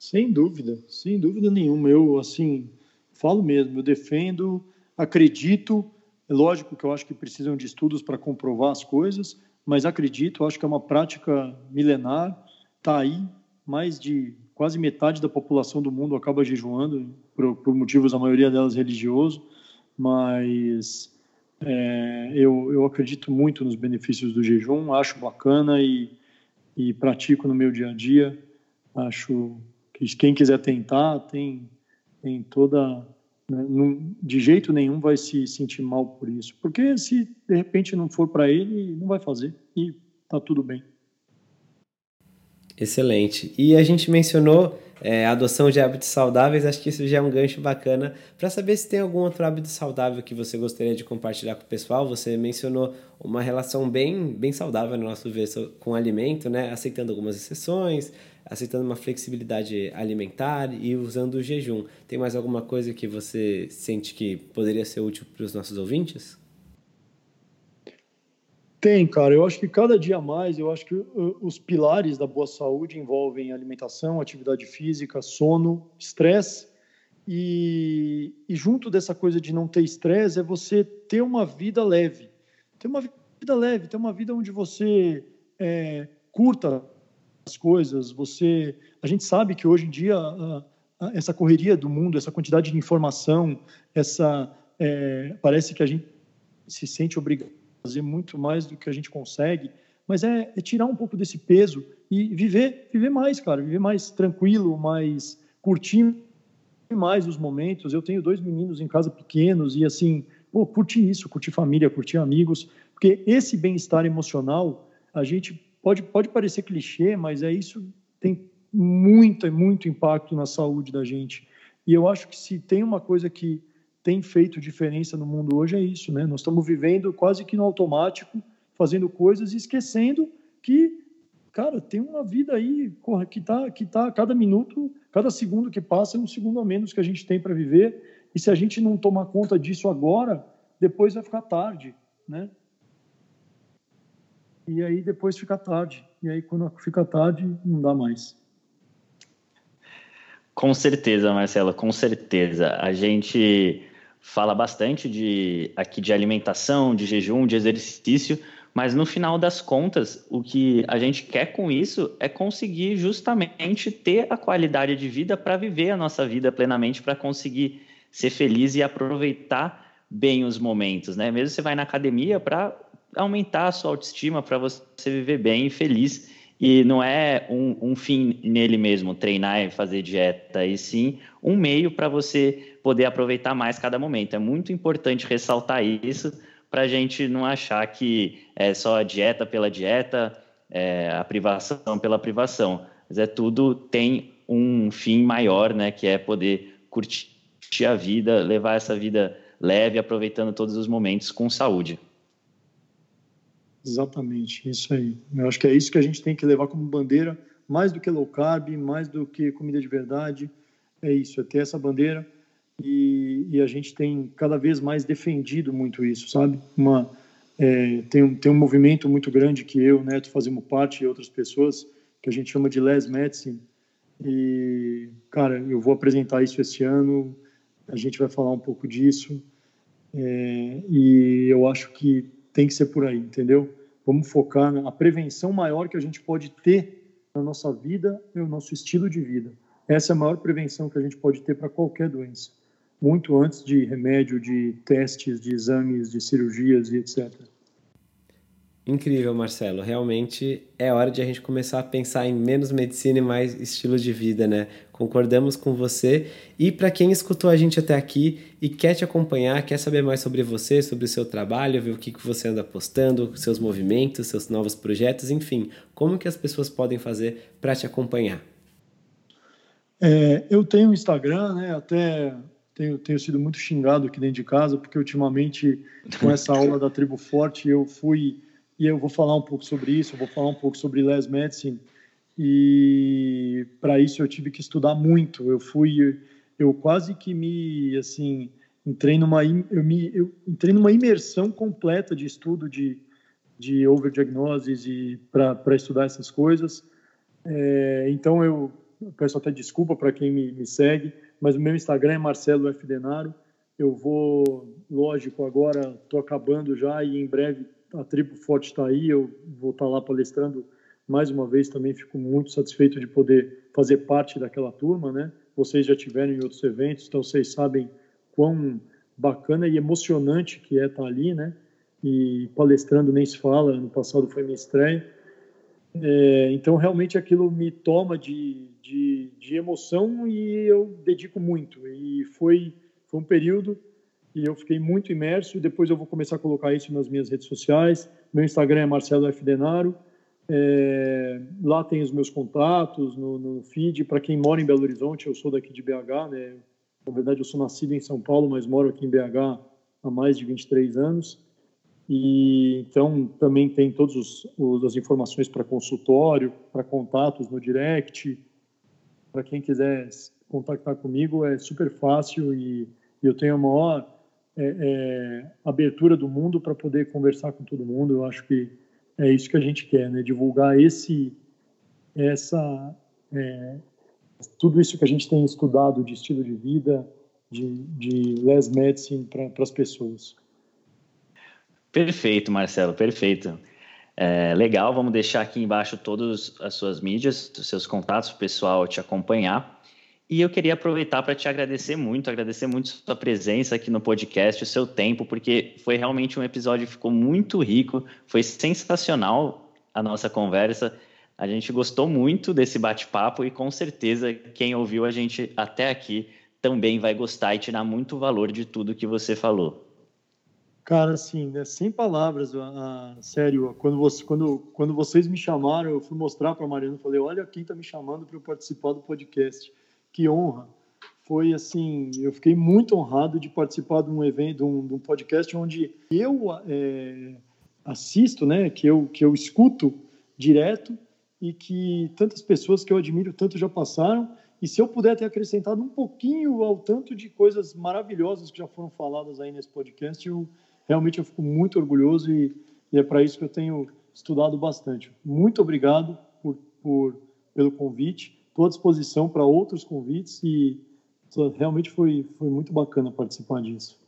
Sem dúvida, sem dúvida nenhuma. Eu, assim, falo mesmo, eu defendo, acredito. É lógico que eu acho que precisam de estudos para comprovar as coisas, mas acredito, acho que é uma prática milenar. Está aí, mais de quase metade da população do mundo acaba jejuando, por, por motivos, a maioria delas religioso, mas é, eu, eu acredito muito nos benefícios do jejum, acho bacana e, e pratico no meu dia a dia. Acho quem quiser tentar tem, tem toda. Né, de jeito nenhum vai se sentir mal por isso. Porque se de repente não for para ele, não vai fazer e tá tudo bem. Excelente. E a gente mencionou é, a adoção de hábitos saudáveis, acho que isso já é um gancho bacana para saber se tem algum outro hábito saudável que você gostaria de compartilhar com o pessoal. Você mencionou uma relação bem, bem saudável, no nosso ver, com o alimento, né? aceitando algumas exceções, aceitando uma flexibilidade alimentar e usando o jejum. Tem mais alguma coisa que você sente que poderia ser útil para os nossos ouvintes? Tem, cara. Eu acho que cada dia mais, eu acho que uh, os pilares da boa saúde envolvem alimentação, atividade física, sono, estresse. E, e junto dessa coisa de não ter estresse é você ter uma vida leve. Ter uma vida leve, ter uma vida onde você é, curta as coisas. Você, a gente sabe que hoje em dia essa correria do mundo, essa quantidade de informação, essa é, parece que a gente se sente obrigado a fazer muito mais do que a gente consegue, mas é, é tirar um pouco desse peso e viver, viver mais, cara, viver mais tranquilo, mais curtir mais os momentos. Eu tenho dois meninos em casa pequenos e assim, pô, curtir isso, curtir família, curtir amigos, porque esse bem-estar emocional a gente pode, pode parecer clichê, mas é isso tem muito, muito impacto na saúde da gente. E eu acho que se tem uma coisa que tem feito diferença no mundo hoje é isso, né? Nós estamos vivendo quase que no automático, fazendo coisas e esquecendo que, cara, tem uma vida aí que tá, que tá cada minuto, cada segundo que passa é um segundo a menos que a gente tem para viver. E se a gente não tomar conta disso agora, depois vai ficar tarde, né? E aí depois fica tarde. E aí quando fica tarde, não dá mais. Com certeza, Marcelo, com certeza. A gente fala bastante de aqui de alimentação, de jejum, de exercício, mas no final das contas, o que a gente quer com isso é conseguir justamente ter a qualidade de vida para viver a nossa vida plenamente, para conseguir ser feliz e aproveitar bem os momentos, né? Mesmo você vai na academia para aumentar a sua autoestima para você viver bem e feliz. E não é um, um, fim nele mesmo, treinar e fazer dieta, e sim um meio para você poder aproveitar mais cada momento. É muito importante ressaltar isso para a gente não achar que é só a dieta pela dieta, é, a privação pela privação. Mas é tudo tem um fim maior, né? Que é poder curtir a vida, levar essa vida leve, aproveitando todos os momentos com saúde. Exatamente, isso aí. Eu acho que é isso que a gente tem que levar como bandeira, mais do que low carb, mais do que comida de verdade. É isso, é ter essa bandeira e, e, a gente tem cada vez mais defendido muito isso, sabe? Uma, é, tem, um, tem um movimento muito grande que eu, Neto, fazemos parte e outras pessoas, que a gente chama de Les Medicine. E, cara, eu vou apresentar isso esse ano, a gente vai falar um pouco disso. É, e eu acho que tem que ser por aí, entendeu? Vamos focar na prevenção maior que a gente pode ter na nossa vida é o nosso estilo de vida. Essa é a maior prevenção que a gente pode ter para qualquer doença muito antes de remédio, de testes, de exames, de cirurgias e etc. Incrível, Marcelo. Realmente é hora de a gente começar a pensar em menos medicina e mais estilo de vida, né? Concordamos com você. E para quem escutou a gente até aqui e quer te acompanhar, quer saber mais sobre você, sobre o seu trabalho, ver o que, que você anda postando, seus movimentos, seus novos projetos, enfim, como que as pessoas podem fazer para te acompanhar? É, eu tenho Instagram, né? Até tenho, tenho sido muito xingado aqui dentro de casa, porque ultimamente, com essa aula da Tribo Forte, eu fui, e eu vou falar um pouco sobre isso, vou falar um pouco sobre Les Medicine, e para isso eu tive que estudar muito. Eu fui, eu quase que me, assim, entrei numa, eu me, eu entrei numa imersão completa de estudo de, de overdiagnoses e para estudar essas coisas. É, então eu peço até desculpa para quem me, me segue, mas o meu Instagram é Marcelo F. Denaro. Eu vou, lógico, agora estou acabando já e em breve a Tribo Forte está aí. Eu vou estar tá lá palestrando mais uma vez. Também fico muito satisfeito de poder fazer parte daquela turma, né? Vocês já tiveram em outros eventos, então vocês sabem quão bacana e emocionante que é estar tá ali, né? E palestrando nem se fala. Ano passado foi minha estreia. É, então realmente aquilo me toma de de, de emoção e eu dedico muito. E foi, foi um período e eu fiquei muito imerso. Depois eu vou começar a colocar isso nas minhas redes sociais. Meu Instagram é Marcelo F. Denaro. É, lá tem os meus contatos no, no feed. Para quem mora em Belo Horizonte, eu sou daqui de BH, né? Na verdade, eu sou nascido em São Paulo, mas moro aqui em BH há mais de 23 anos. E então também tem todas as informações para consultório, para contatos no direct, para quem quiser contactar comigo, é super fácil e, e eu tenho a maior é, é, abertura do mundo para poder conversar com todo mundo. Eu acho que é isso que a gente quer, né? Divulgar esse, essa, é, tudo isso que a gente tem estudado de estilo de vida, de, de Les Medicine para as pessoas. Perfeito, Marcelo, perfeito. É, legal, vamos deixar aqui embaixo todas as suas mídias, os seus contatos, o pessoal te acompanhar. E eu queria aproveitar para te agradecer muito, agradecer muito sua presença aqui no podcast, o seu tempo, porque foi realmente um episódio que ficou muito rico, foi sensacional a nossa conversa. A gente gostou muito desse bate-papo e com certeza quem ouviu a gente até aqui também vai gostar e tirar muito valor de tudo que você falou. Cara, assim, né, sem palavras, sério, quando, você, quando, quando vocês me chamaram, eu fui mostrar para a Mariana, falei, olha quem está me chamando para eu participar do podcast, que honra. Foi assim, eu fiquei muito honrado de participar de um evento, de um, de um podcast onde eu é, assisto, né, que eu, que eu escuto direto e que tantas pessoas que eu admiro tanto já passaram, e se eu puder ter acrescentado um pouquinho ao tanto de coisas maravilhosas que já foram faladas aí nesse podcast, eu realmente eu fico muito orgulhoso e, e é para isso que eu tenho estudado bastante. Muito obrigado por, por pelo convite. Estou à disposição para outros convites e realmente foi, foi muito bacana participar disso.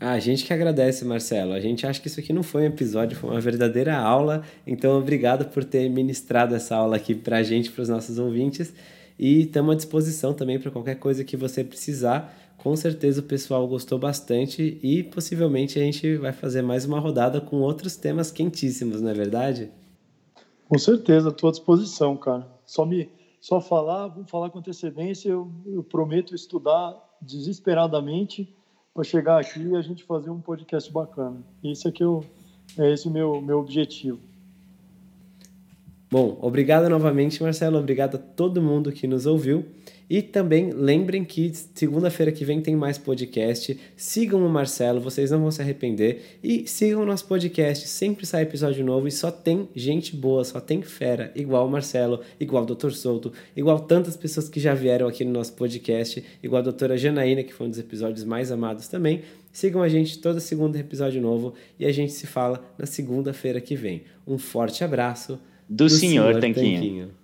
Ah, a gente que agradece, Marcelo. A gente acha que isso aqui não foi um episódio, foi uma verdadeira aula. Então, obrigado por ter ministrado essa aula aqui para a gente, para os nossos ouvintes. E estamos à disposição também para qualquer coisa que você precisar. Com certeza o pessoal gostou bastante e possivelmente a gente vai fazer mais uma rodada com outros temas quentíssimos, não é verdade? Com certeza, estou à disposição, cara. Só me só falar, vamos falar com antecedência, eu, eu prometo estudar desesperadamente para chegar aqui e a gente fazer um podcast bacana. Esse é que é esse o meu, meu objetivo. Bom, obrigado novamente, Marcelo. Obrigado a todo mundo que nos ouviu. E também lembrem que segunda-feira que vem tem mais podcast. Sigam o Marcelo, vocês não vão se arrepender. E sigam o nosso podcast, sempre sai episódio novo e só tem gente boa, só tem fera, igual o Marcelo, igual o Dr. Souto, igual tantas pessoas que já vieram aqui no nosso podcast, igual a doutora Janaína, que foi um dos episódios mais amados também. Sigam a gente toda segunda episódio novo e a gente se fala na segunda-feira que vem. Um forte abraço do, do senhor, senhor Tanquinho. Tanquinho.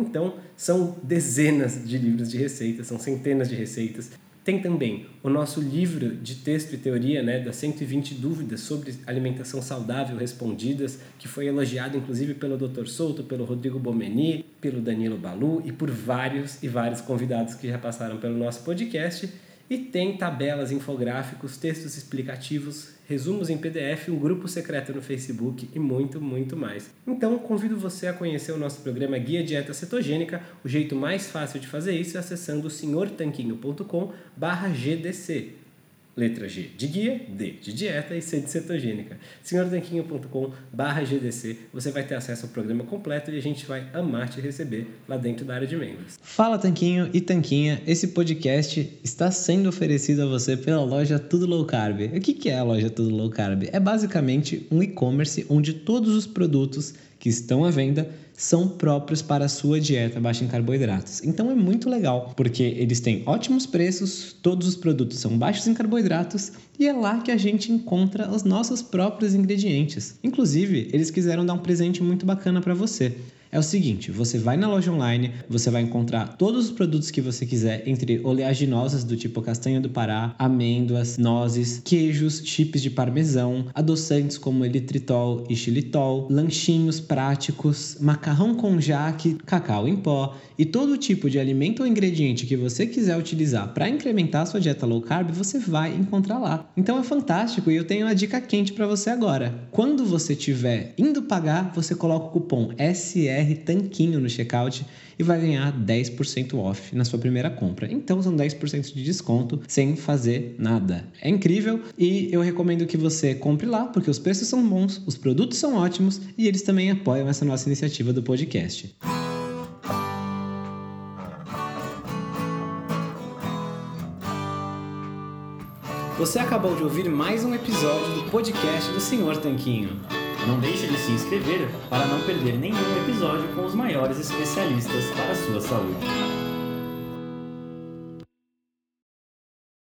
Então, são dezenas de livros de receitas, são centenas de receitas. Tem também o nosso livro de texto e teoria, né, das 120 dúvidas sobre alimentação saudável respondidas, que foi elogiado inclusive pelo Dr. Souto, pelo Rodrigo Bomeni, pelo Danilo Balu e por vários e vários convidados que já passaram pelo nosso podcast. E tem tabelas, infográficos, textos explicativos, resumos em PDF, um grupo secreto no Facebook e muito, muito mais. Então, convido você a conhecer o nosso programa Guia Dieta Cetogênica. O jeito mais fácil de fazer isso é acessando senhortanquinho.com/gdc. Letra G de guia, D de dieta e C de cetogênica. senhortanquinho.com GDC, você vai ter acesso ao programa completo e a gente vai amar te receber lá dentro da área de membros. Fala Tanquinho e Tanquinha, esse podcast está sendo oferecido a você pela loja Tudo Low Carb. O que é a loja Tudo Low Carb? É basicamente um e-commerce onde todos os produtos que estão à venda são próprios para a sua dieta baixa em carboidratos. Então é muito legal, porque eles têm ótimos preços, todos os produtos são baixos em carboidratos e é lá que a gente encontra os nossos próprios ingredientes. Inclusive, eles quiseram dar um presente muito bacana para você é o seguinte: você vai na loja online, você vai encontrar todos os produtos que você quiser, entre oleaginosas do tipo castanha do Pará, amêndoas, nozes, queijos, chips de parmesão, adoçantes como elitritol e xilitol, lanchinhos práticos, macarrão com jaque, cacau em pó e todo tipo de alimento ou ingrediente que você quiser utilizar para incrementar a sua dieta low carb, você vai encontrar lá. Então é fantástico e eu tenho uma dica quente para você agora. Quando você estiver indo pagar, você coloca o cupom SR BR Tanquinho no checkout e vai ganhar 10% off na sua primeira compra. Então são 10% de desconto sem fazer nada. É incrível e eu recomendo que você compre lá porque os preços são bons, os produtos são ótimos e eles também apoiam essa nossa iniciativa do podcast. Você acabou de ouvir mais um episódio do podcast do Senhor Tanquinho. Não deixe de se inscrever para não perder nenhum episódio com os maiores especialistas para a sua saúde.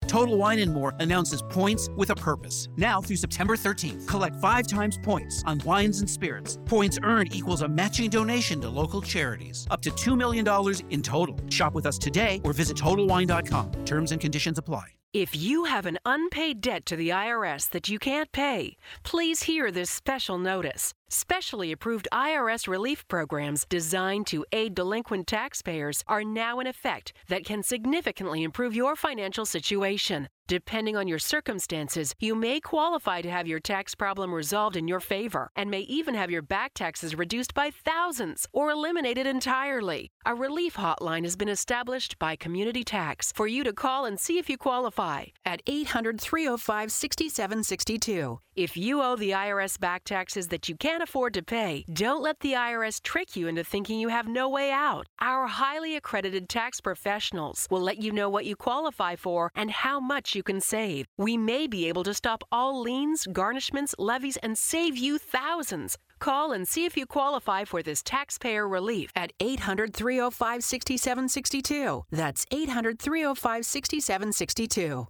Total Wine and More announces points with a purpose. Now through September 13th, collect five times points on wines and spirits. Points earned equals a matching donation to local charities. Up to $2 million in total. Shop with us today or visit TotalWine.com. Terms and conditions apply. If you have an unpaid debt to the IRS that you can't pay, please hear this special notice. Specially approved IRS relief programs designed to aid delinquent taxpayers are now in effect that can significantly improve your financial situation. Depending on your circumstances, you may qualify to have your tax problem resolved in your favor and may even have your back taxes reduced by thousands or eliminated entirely. A relief hotline has been established by Community Tax for you to call and see if you qualify at 800 305 6762. If you owe the IRS back taxes that you can't afford to pay, don't let the IRS trick you into thinking you have no way out. Our highly accredited tax professionals will let you know what you qualify for and how much you can save. We may be able to stop all liens, garnishments, levies, and save you thousands. Call and see if you qualify for this taxpayer relief at 800 305 6762. That's 800 305 6762.